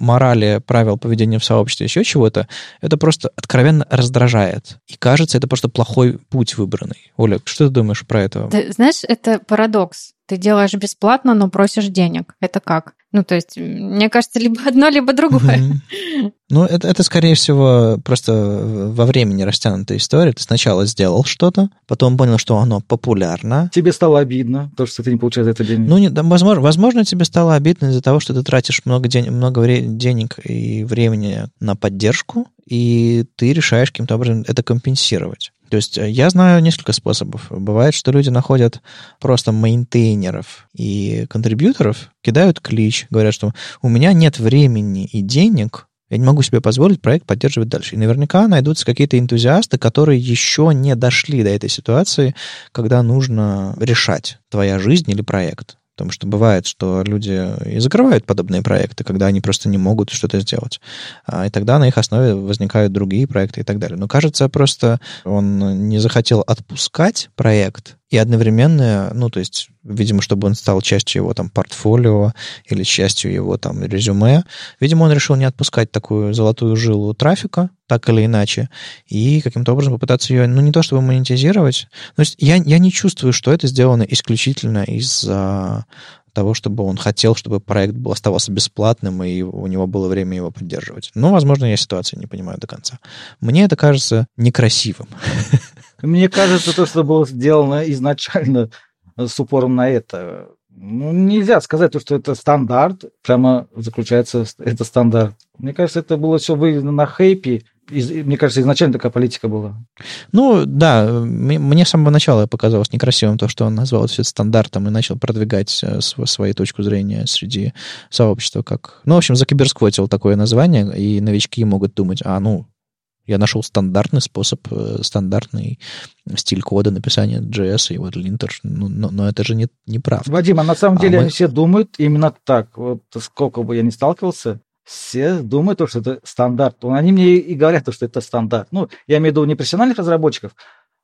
морали, правил поведения в сообществе, еще чего-то. Это просто откровенно раздражает. И кажется, это просто плохой путь выбранный. Оля, что ты думаешь про это? Ты знаешь, это парадокс. Ты делаешь бесплатно, но просишь денег. Это как? Ну, то есть, мне кажется, либо *laughs* одно, либо другое. Mm-hmm. Ну, это, это, скорее всего, просто во времени растянутая история. Ты сначала сделал что-то, потом понял, что оно популярно. Тебе стало обидно, то, что ты не получаешь за это денег. Ну, не, да, возможно, возможно, тебе стало обидно из-за того, что ты тратишь много, день, много вре- денег и времени на поддержку, и ты решаешь каким-то образом это компенсировать. То есть э, я знаю несколько способов. Бывает, что люди находят просто мейнтейнеров и контрибьюторов, кидают клич, говорят, что у меня нет времени и денег, я не могу себе позволить проект поддерживать дальше. И наверняка найдутся какие-то энтузиасты, которые еще не дошли до этой ситуации, когда нужно решать твоя жизнь или проект. Потому что бывает, что люди и закрывают подобные проекты, когда они просто не могут что-то сделать. А, и тогда на их основе возникают другие проекты и так далее. Но кажется, просто он не захотел отпускать проект, и одновременно, ну, то есть, видимо, чтобы он стал частью его там портфолио или частью его там резюме, видимо, он решил не отпускать такую золотую жилу трафика, так или иначе, и каким-то образом попытаться ее, ну, не то чтобы монетизировать, то есть я, я не чувствую, что это сделано исключительно из-за того, чтобы он хотел, чтобы проект был, оставался бесплатным, и у него было время его поддерживать. Но, возможно, я ситуацию не понимаю до конца. Мне это кажется некрасивым. *laughs* Мне кажется, то, что было сделано изначально с упором на это, ну, нельзя сказать, то, что это стандарт, прямо заключается это стандарт. Мне кажется, это было все выведено на хейпе, мне кажется, изначально такая политика была. Ну, да, мне с самого начала показалось некрасивым то, что он назвал это все стандартом и начал продвигать э, свою точку зрения среди сообщества. Как... Ну, в общем, закиберсквотил такое название, и новички могут думать, а, ну, я нашел стандартный способ, э, стандартный стиль кода написания JS и вот линтер, ну, но, но это же не, не прав. Вадим, а на самом а деле а мы... все думают именно так. Вот сколько бы я ни сталкивался, все думают, что это стандарт. Они мне и говорят, что это стандарт. Ну, я имею в виду не профессиональных разработчиков,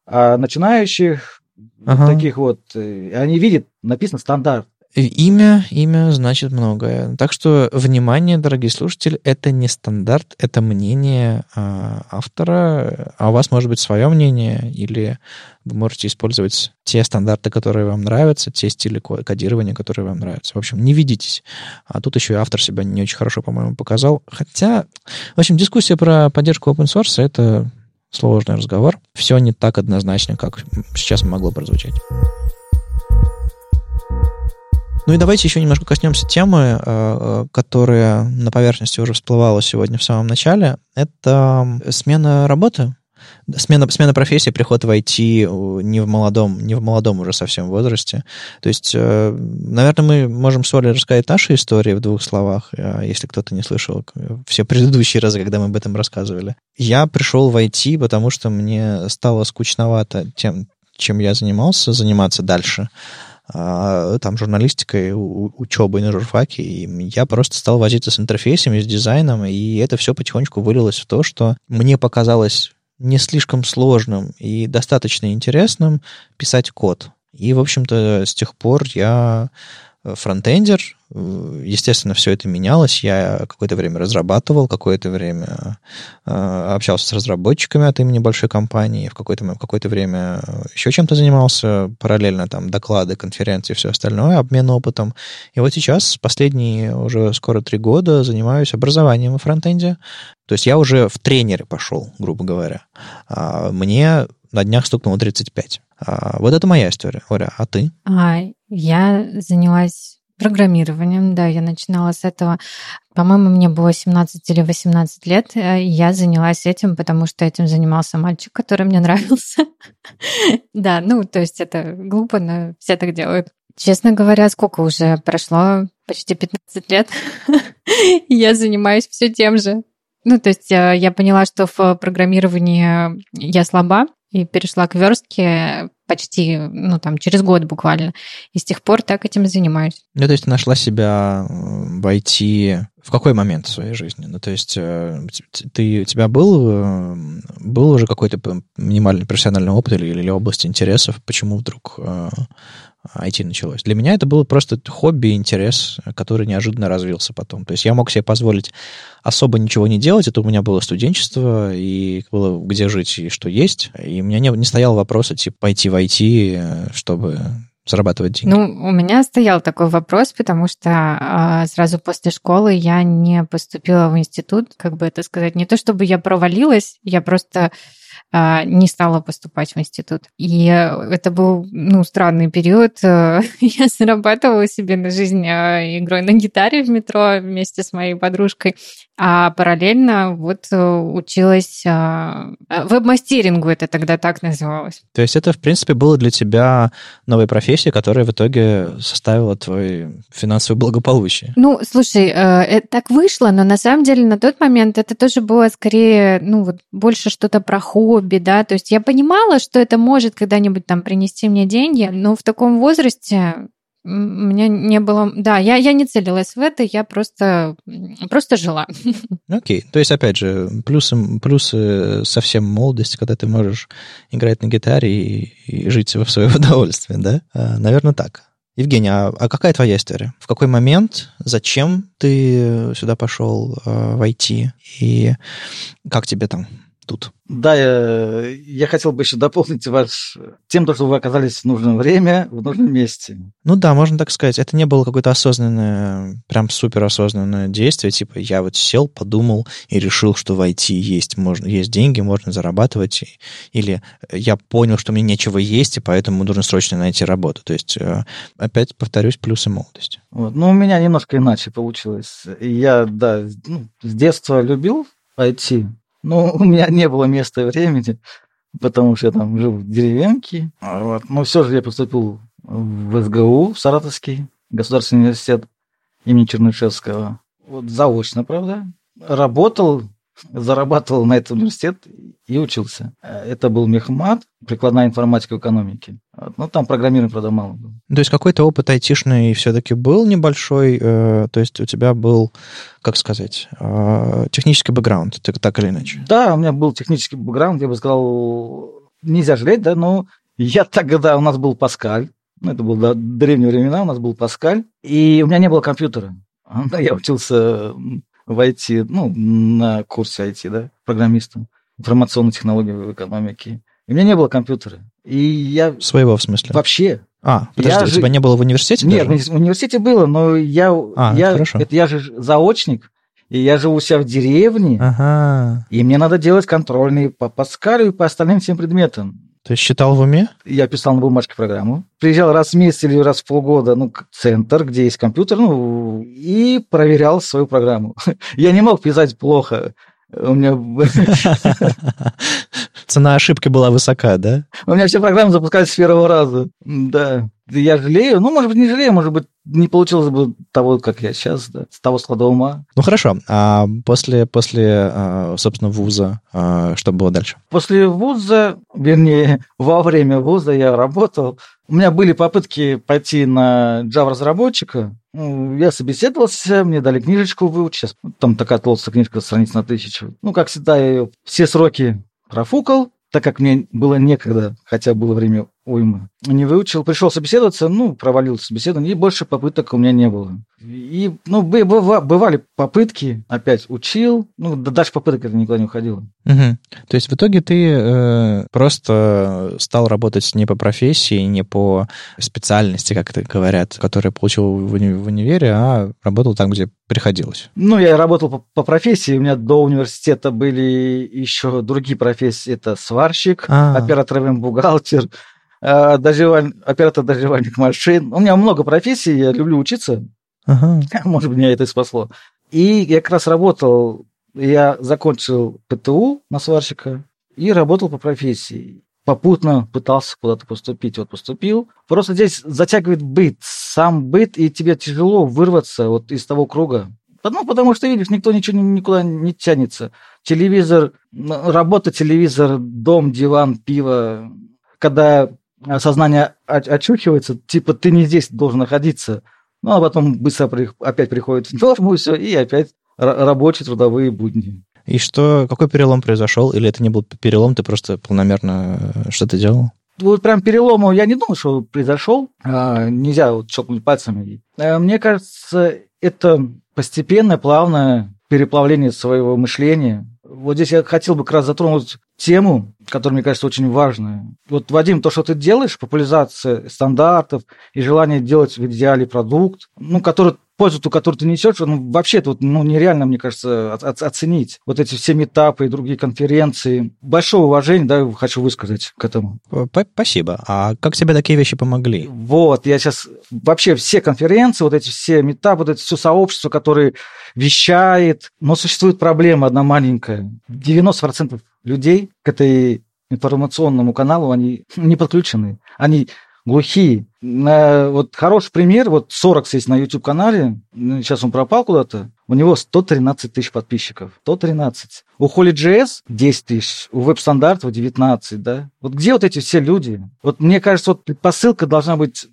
а начинающих, ага. таких вот. Они видят, написано стандарт. Имя, имя значит многое. Так что, внимание, дорогие слушатели, это не стандарт, это мнение э, автора, а у вас может быть свое мнение, или вы можете использовать те стандарты, которые вам нравятся, те стили кодирования, которые вам нравятся. В общем, не ведитесь. А тут еще и автор себя не очень хорошо, по-моему, показал. Хотя, в общем, дискуссия про поддержку open source — это сложный разговор. Все не так однозначно, как сейчас могло прозвучать. Ну и давайте еще немножко коснемся темы, э, э, которая на поверхности уже всплывала сегодня в самом начале. Это смена работы, смена, смена профессии, приход в IT не в молодом, не в молодом уже совсем возрасте. То есть, э, наверное, мы можем с Олей рассказать наши истории в двух словах, если кто-то не слышал все предыдущие разы, когда мы об этом рассказывали. Я пришел в IT, потому что мне стало скучновато тем, чем я занимался, заниматься дальше. А, там журналистикой, учебой на журфаке, и я просто стал возиться с интерфейсами, с дизайном, и это все потихонечку вылилось в то, что мне показалось не слишком сложным и достаточно интересным писать код. И, в общем-то, с тех пор я фронтендер. Естественно, все это менялось. Я какое-то время разрабатывал, какое-то время э, общался с разработчиками от имени большой компании, в какое-то, в какое-то время еще чем-то занимался, параллельно там доклады, конференции, все остальное, обмен опытом. И вот сейчас, последние уже скоро три года, занимаюсь образованием в фронтенде. То есть я уже в тренеры пошел, грубо говоря. А мне на днях стукнуло 35. А, вот это моя история. Оля, а ты? А, я занялась программированием, да, я начинала с этого. По-моему, мне было 17 или 18 лет. Э, я занялась этим, потому что этим занимался мальчик, который мне *laughs* нравился. Да, ну, то есть это глупо, но все так делают. Честно говоря, сколько уже прошло? Почти 15 лет. *laughs* Я занимаюсь все тем же. Ну, то есть э, я поняла, что в программировании я слаба, и перешла к верстке почти, ну, там, через год буквально. И с тех пор так этим занимаюсь. Ну, то есть ты нашла себя в IT в какой момент в своей жизни? Ну, то есть э, ты, у тебя был, э, был уже какой-то минимальный профессиональный опыт или, или область интересов? Почему вдруг IT началось. Для меня это было просто хобби, интерес, который неожиданно развился потом. То есть я мог себе позволить особо ничего не делать. Это у меня было студенчество, и было где жить и что есть. И у меня не, не стоял вопроса, типа, пойти в IT, чтобы зарабатывать деньги? Ну, у меня стоял такой вопрос, потому что э, сразу после школы я не поступила в институт, как бы это сказать, не то чтобы я провалилась, я просто не стала поступать в институт. И это был ну, странный период. *laughs* Я зарабатывала себе на жизнь а, игрой на гитаре в метро вместе с моей подружкой. А параллельно вот э, училась а, веб-мастерингу, это тогда так называлось. То есть это, в принципе, было для тебя новой профессией, которая в итоге составила твой финансовое благополучие? Ну, слушай, э, это так вышло, но на самом деле на тот момент это тоже было скорее, ну, вот больше что-то про хобби, да, то есть я понимала, что это может когда-нибудь там принести мне деньги, но в таком возрасте у меня не было... Да, я, я не целилась в это, я просто, просто жила. *laughs* Окей. Okay. То есть, опять же, плюсы, плюсы совсем молодости, когда ты можешь играть на гитаре и, и жить в свое *laughs* удовольствие, да? А, наверное, так. Евгений, а, а какая твоя история? В какой момент, зачем ты сюда пошел э, в? И как тебе там тут. Да, я, я хотел бы еще дополнить ваш тем, что вы оказались в нужное время, в нужном месте. Ну да, можно так сказать. Это не было какое-то осознанное, прям супер осознанное действие. Типа я вот сел, подумал и решил, что в IT есть, можно, есть деньги, можно зарабатывать. Или я понял, что мне нечего есть, и поэтому нужно срочно найти работу. То есть, э, опять повторюсь, плюсы молодости. Вот. Ну, у меня немножко иначе получилось. Я, да, ну, с детства любил IT, ну, *laughs* у меня не было места и времени, потому что я там жил в деревенке. Вот. Но все же я поступил в СГУ, в Саратовский государственный университет имени Чернышевского. Вот заочно, правда. Работал зарабатывал на этот университет и учился. Это был мехмат, прикладная информатика в экономике. Ну, там программирование, правда, мало было. То есть какой-то опыт айтишный все-таки был небольшой, э, то есть у тебя был, как сказать, э, технический бэкграунд, так, так или иначе? Да, у меня был технический бэкграунд, я бы сказал, нельзя жалеть, да, но я тогда, у нас был Паскаль, ну, это было до древние времена, у нас был Паскаль, и у меня не было компьютера. *laughs* Я учился в IT, ну, на курсе IT, да, программистом, информационной технологии в экономике. И у меня не было компьютера. И я... Своего, в смысле? Вообще. А, подожди, я у же... тебя не было в университете Нет, даже? в университете было, но я... А, я, хорошо. Это я же заочник, и я живу у себя в деревне, ага. и мне надо делать контрольные по Паскалю и по остальным всем предметам. Ты считал в уме? Я писал на бумажке программу. Приезжал раз в месяц или раз в полгода ну, в центр, где есть компьютер, ну, и проверял свою программу. *laughs* Я не мог писать плохо. У меня... Цена ошибки была высока, да? *laughs* У меня все программы запускались с первого раза. Да я жалею, ну, может быть, не жалею, может быть, не получилось бы того, как я сейчас, да, с того склада ума. Ну, хорошо. А после, после а, собственно, вуза, а, что было дальше? После вуза, вернее, во время вуза я работал. У меня были попытки пойти на Java-разработчика. Ну, я собеседовался, мне дали книжечку выучить. Там такая толстая книжка, страниц на тысячу. Ну, как всегда, я ее все сроки профукал, так как мне было некогда, хотя было время уймы. Не выучил, пришел собеседоваться, ну, провалился собеседование, и больше попыток у меня не было. И, ну, бывали попытки, опять учил, ну, дальше попыток это никуда не уходило. Угу. То есть в итоге ты э, просто стал работать не по профессии, не по специальности, как это говорят, которые получил в, уни- в универе, а работал там, где приходилось. Ну, я работал по, по профессии, у меня до университета были еще другие профессии, это сварщик, А-а-а. оператор бухгалтер, доживаль... оператор доживальных машин. У меня много профессий, я люблю учиться. Ага. *laughs* Может быть, меня это и спасло. И я как раз работал, я закончил ПТУ на сварщика и работал по профессии. Попутно пытался куда-то поступить, вот поступил. Просто здесь затягивает быт, сам быт, и тебе тяжело вырваться вот из того круга. Ну, потому что, видишь, никто ничего никуда не тянется. Телевизор, работа, телевизор, дом, диван, пиво. Когда сознание очухивается, типа ты не здесь должен находиться. Ну, а потом быстро опять приходит в норму, все, и опять рабочие трудовые будни. И что, какой перелом произошел? Или это не был перелом, ты просто полномерно э, что-то делал? Вот прям перелома я не думал, что произошел. А, нельзя вот щелкнуть пальцами. А, мне кажется, это постепенное, плавное переплавление своего мышления. Вот здесь я хотел бы как раз затронуть тему, которая, мне кажется, очень важная. Вот, Вадим, то, что ты делаешь, популяризация стандартов и желание делать в идеале продукт, ну, который пользу, ту, которую ты несешь, ну, вообще тут ну, нереально, мне кажется, оценить. Вот эти все метапы и другие конференции. Большое уважение, да, хочу высказать к этому. Спасибо. А как тебе такие вещи помогли? Вот, я сейчас... Вообще все конференции, вот эти все метапы, вот это все сообщество, которое вещает, но существует проблема одна маленькая. 90% людей к этой информационному каналу, они не подключены. Они глухие. Вот хороший пример, вот 40 есть на YouTube-канале, ну, сейчас он пропал куда-то, у него 113 тысяч подписчиков. 113. У Holy.js 10 тысяч, у веб-стандартов 19, да? Вот где вот эти все люди? Вот мне кажется, вот предпосылка должна быть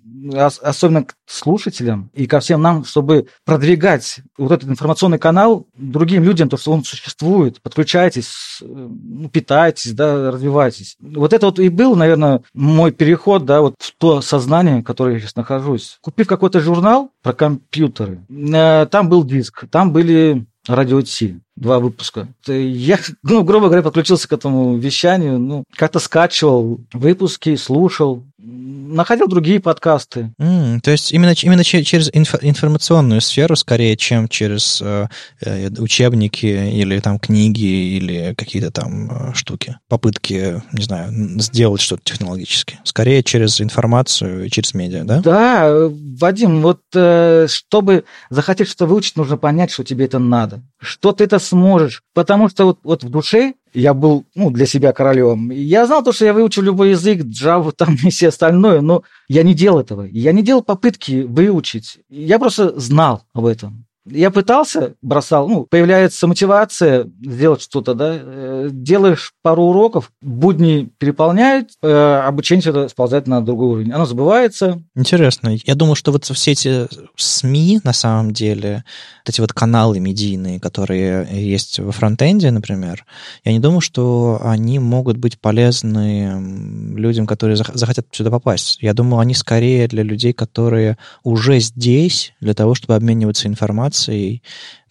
особенно к слушателям и ко всем нам, чтобы продвигать вот этот информационный канал другим людям, то, что он существует. Подключайтесь, ну, питайтесь, да, развивайтесь. Вот это вот и был, наверное, мой переход, да, вот в то сознание, в которое я сейчас нахожусь. Купив какой-то журнал про компьютеры, э, там был диск, там были радио Ти, два выпуска. Я, ну, грубо говоря, подключился к этому вещанию, ну, как-то скачивал выпуски, слушал, находил другие подкасты. Mm, то есть именно, именно через инфо, информационную сферу, скорее, чем через э, э, учебники или там книги или какие-то там э, штуки, попытки, не знаю, сделать что-то технологически. Скорее через информацию и через медиа, да? Да, Вадим, вот э, чтобы захотеть что-то выучить, нужно понять, что тебе это надо, что ты это сможешь. Потому что вот, вот в душе я был ну, для себя королем. Я знал то, что я выучу любой язык, Java *laughs* там и все остальное, но я не делал этого. Я не делал попытки выучить. Я просто знал об этом. Я пытался, бросал, ну, появляется мотивация сделать что-то, да, э, делаешь пару уроков, будни переполняют, э, обучение все сползает на другой уровень. Оно забывается. Интересно. Я думаю, что вот все эти СМИ, на самом деле, вот эти вот каналы медийные, которые есть во фронтенде, например, я не думаю, что они могут быть полезны людям, которые захотят сюда попасть. Я думаю, они скорее для людей, которые уже здесь, для того, чтобы обмениваться информацией, информацией,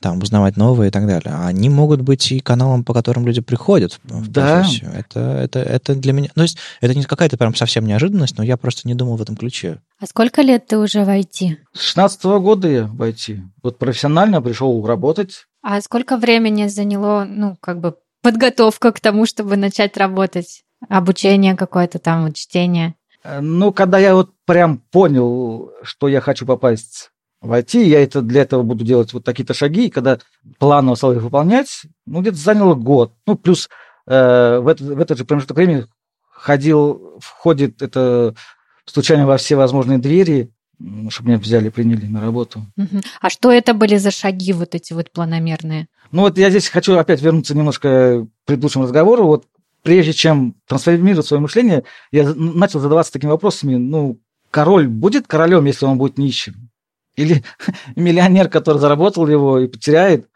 там, узнавать новые и так далее. А они могут быть и каналом, по которым люди приходят в да. профессию. Это, это, это для меня... Ну, то есть это не какая-то прям совсем неожиданность, но я просто не думал в этом ключе. А сколько лет ты уже в IT? С 16 -го года я в IT. Вот профессионально пришел работать. А сколько времени заняло, ну, как бы подготовка к тому, чтобы начать работать? Обучение какое-то там, чтение? Э, ну, когда я вот прям понял, что я хочу попасть войти. Я это для этого буду делать вот такие-то шаги. И когда планово стал их выполнять, ну, где-то заняло год. Ну, плюс э, в, этот, в этот же промежуток времени ходил, входит это стучание во все возможные двери, чтобы меня взяли, приняли на работу. А что это были за шаги вот эти вот планомерные? Ну вот я здесь хочу опять вернуться немножко к предыдущему разговору. Вот прежде чем трансформировать свое мышление, я начал задаваться такими вопросами. Ну, король будет королем, если он будет нищим? Или *laughs* миллионер, который заработал его и потеряет,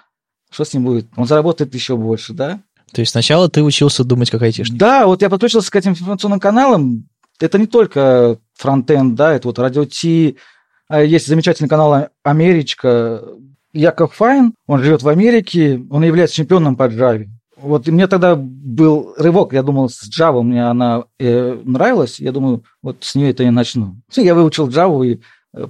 что с ним будет? Он заработает еще больше, да? То есть сначала ты учился думать как айтишник? Да, вот я подключился к этим информационным каналам. Это не только фронтенд, да, это вот радио Ти. А есть замечательный канал Америчка. Яков Файн, он живет в Америке, он является чемпионом по Java. Вот и мне тогда был рывок, я думал, с Java мне она э, нравилась, я думаю, вот с нее это я начну. Я выучил Java и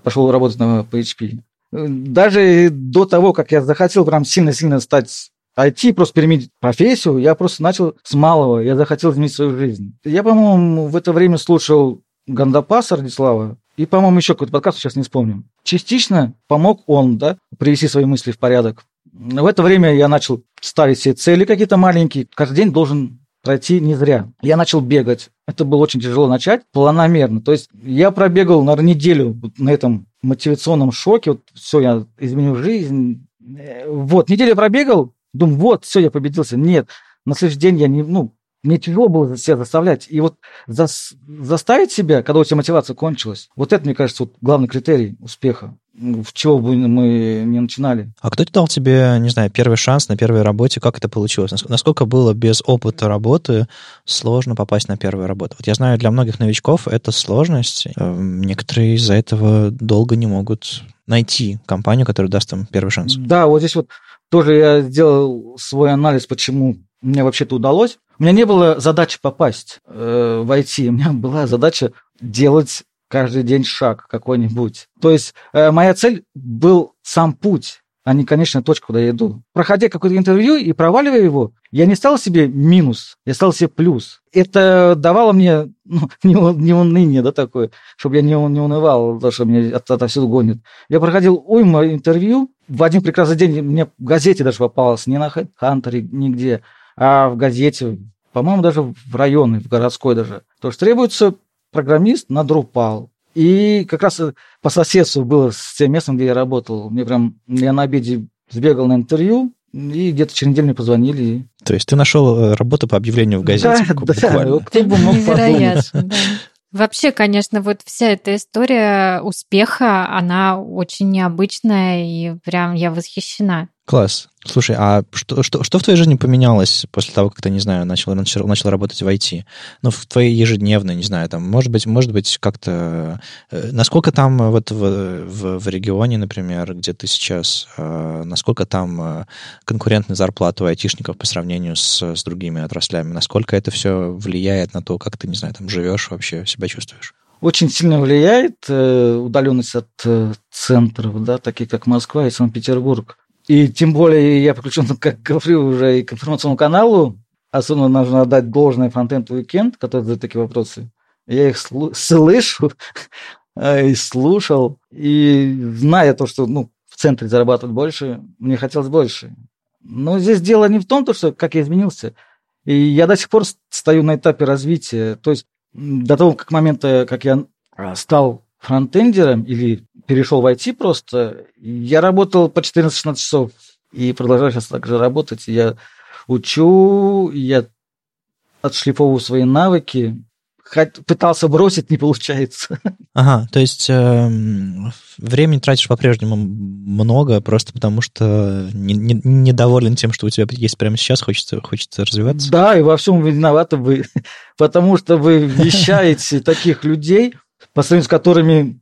пошел работать на PHP. Даже до того, как я захотел прям сильно-сильно стать IT, просто переменить профессию, я просто начал с малого, я захотел изменить свою жизнь. Я, по-моему, в это время слушал Гандапаса Радислава, и, по-моему, еще какой-то подкаст, сейчас не вспомню. Частично помог он, да, привести свои мысли в порядок. В это время я начал ставить себе цели какие-то маленькие. Каждый день должен пройти не зря. Я начал бегать. Это было очень тяжело начать, планомерно. То есть я пробегал, наверное, неделю на этом мотивационном шоке. Вот все, я изменю жизнь. Э, вот, неделю пробегал, думаю, вот, все, я победился. Нет, на следующий день я не, ну, мне тяжело было себя заставлять. И вот за, заставить себя, когда у тебя мотивация кончилась, вот это, мне кажется, вот главный критерий успеха в чего бы мы не начинали. А кто дал тебе, не знаю, первый шанс на первой работе? Как это получилось? Насколько было без опыта работы сложно попасть на первую работу? Вот я знаю, для многих новичков это сложность. Эм, некоторые из-за этого долго не могут найти компанию, которая даст им первый шанс. Да, вот здесь вот тоже я сделал свой анализ, почему мне вообще-то удалось. У меня не было задачи попасть э, в у меня была задача делать каждый день шаг какой-нибудь. То есть э, моя цель был сам путь, а не конечная точка, куда я иду. Проходя какое-то интервью и проваливая его, я не стал себе минус, я стал себе плюс. Это давало мне ну, *laughs* не, не уныние, да, такое, чтобы я не, не унывал, потому что меня от, отовсюду гонит. Я проходил уйма интервью, в один прекрасный день мне в газете даже попалось, не на Хантере, нигде, а в газете, по-моему, даже в районе, в городской даже. То, что требуется программист на Drupal. И как раз по соседству было с тем местом, где я работал. Мне прям, я на обеде сбегал на интервью, и где-то через неделю мне позвонили. То есть ты нашел э, работу по объявлению в газете? Да, буквально. да. Кто бы мог Невероятно, да. Вообще, конечно, вот вся эта история успеха, она очень необычная, и прям я восхищена. Класс. Слушай, а что, что, что в твоей жизни поменялось после того, как ты, не знаю, начал, начал, начал работать в IT? Ну, в твоей ежедневной, не знаю, там, может быть, может быть, как-то... Э, насколько там вот в, в, в регионе, например, где ты сейчас, э, насколько там э, конкурентная зарплата у айтишников по сравнению с, с другими отраслями? Насколько это все влияет на то, как ты, не знаю, там живешь вообще, себя чувствуешь? Очень сильно влияет э, удаленность от э, центров, да, таких как Москва и Санкт-Петербург и тем более я подключен, *laughs* как говорю, уже и к информационному каналу. Особенно нужно отдать должное фронтенд уикенд, который задает такие вопросы. Я их слышу *laughs* и слушал. И зная то, что ну, в центре зарабатывать больше, мне хотелось больше. Но здесь дело не в том, что как я изменился. И я до сих пор стою на этапе развития. То есть до того как момента, как я а, стал фронтендером или перешел в IT просто. Я работал по 14-16 часов и продолжаю сейчас так же работать. Я учу, я отшлифовываю свои навыки. Пытался бросить, не получается. *laughs* Ага, то есть э, времени тратишь по-прежнему много, просто потому что не, не, недоволен тем, что у тебя есть прямо сейчас, хочется, хочется развиваться. Да, и во всем виноваты вы, *laughs* потому что вы *laughs* вещаете таких людей, по сравнению с которыми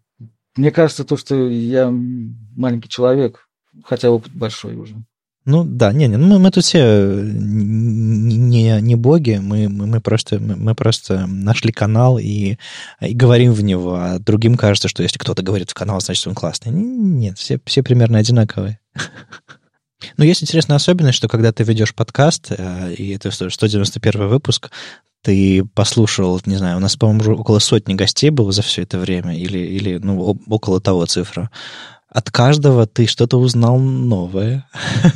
мне кажется, то, что я маленький человек, хотя опыт большой уже. Ну да, не, не, ну, мы, мы тут все не, не боги, мы, мы, мы, просто, мы просто нашли канал и, и говорим в него, а другим кажется, что если кто-то говорит в канал, значит он классный. Нет, все, все примерно одинаковые. *laughs* Но есть интересная особенность, что когда ты ведешь подкаст, э, и это 191 выпуск, ты послушал, не знаю, у нас, по-моему, около сотни гостей было за все это время, или, или ну, около того цифра от каждого ты что-то узнал новое.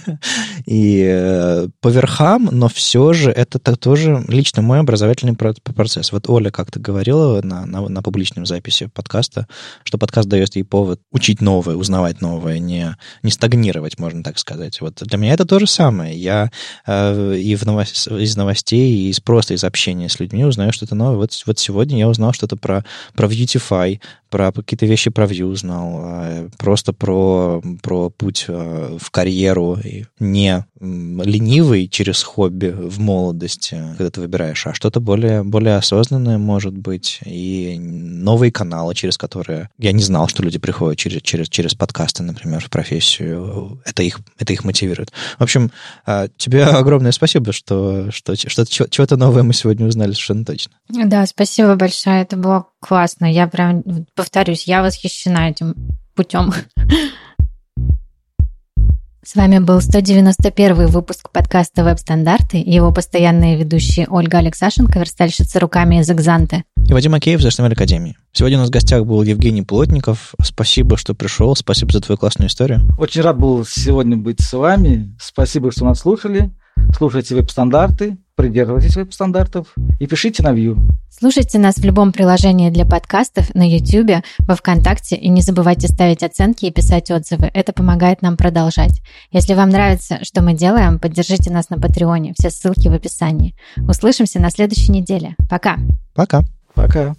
*laughs* И э, по верхам, но все же это тоже лично мой образовательный процесс. Вот Оля как-то говорила на, на, на публичном записи подкаста, что подкаст дает ей повод учить новое, узнавать новое, не, не стагнировать, можно так сказать. Вот для меня это то же самое. Я э, и в новос... из новостей, и из, просто из общения с людьми узнаю что-то новое. Вот, вот сегодня я узнал что-то про, про Beautify, про какие-то вещи про Vue узнал, э, просто про, про путь э, в карьеру, не ленивый через хобби в молодости, когда ты выбираешь, а что-то более, более осознанное может быть, и новые каналы, через которые я не знал, что люди приходят через, через, через подкасты, например, в профессию. Это их, это их мотивирует. В общем, э, тебе огромное спасибо, что, что, что чего-то новое мы сегодня узнали совершенно точно. Да, спасибо большое, это было классно. Я прям, повторюсь, я восхищена этим путем. С вами был 191 выпуск подкаста «Веб-стандарты» и его постоянные ведущие Ольга Алексашенко, верстальщица руками из «Экзанты». И Вадим Акеев из HTML Академии. Сегодня у нас в гостях был Евгений Плотников. Спасибо, что пришел. Спасибо за твою классную историю. Очень рад был сегодня быть с вами. Спасибо, что нас слушали. Слушайте веб-стандарты. Придерживайтесь веб-стандартов и пишите на Vue. Слушайте нас в любом приложении для подкастов, на YouTube, во ВКонтакте и не забывайте ставить оценки и писать отзывы. Это помогает нам продолжать. Если вам нравится, что мы делаем, поддержите нас на Патреоне. Все ссылки в описании. Услышимся на следующей неделе. Пока. Пока. Пока.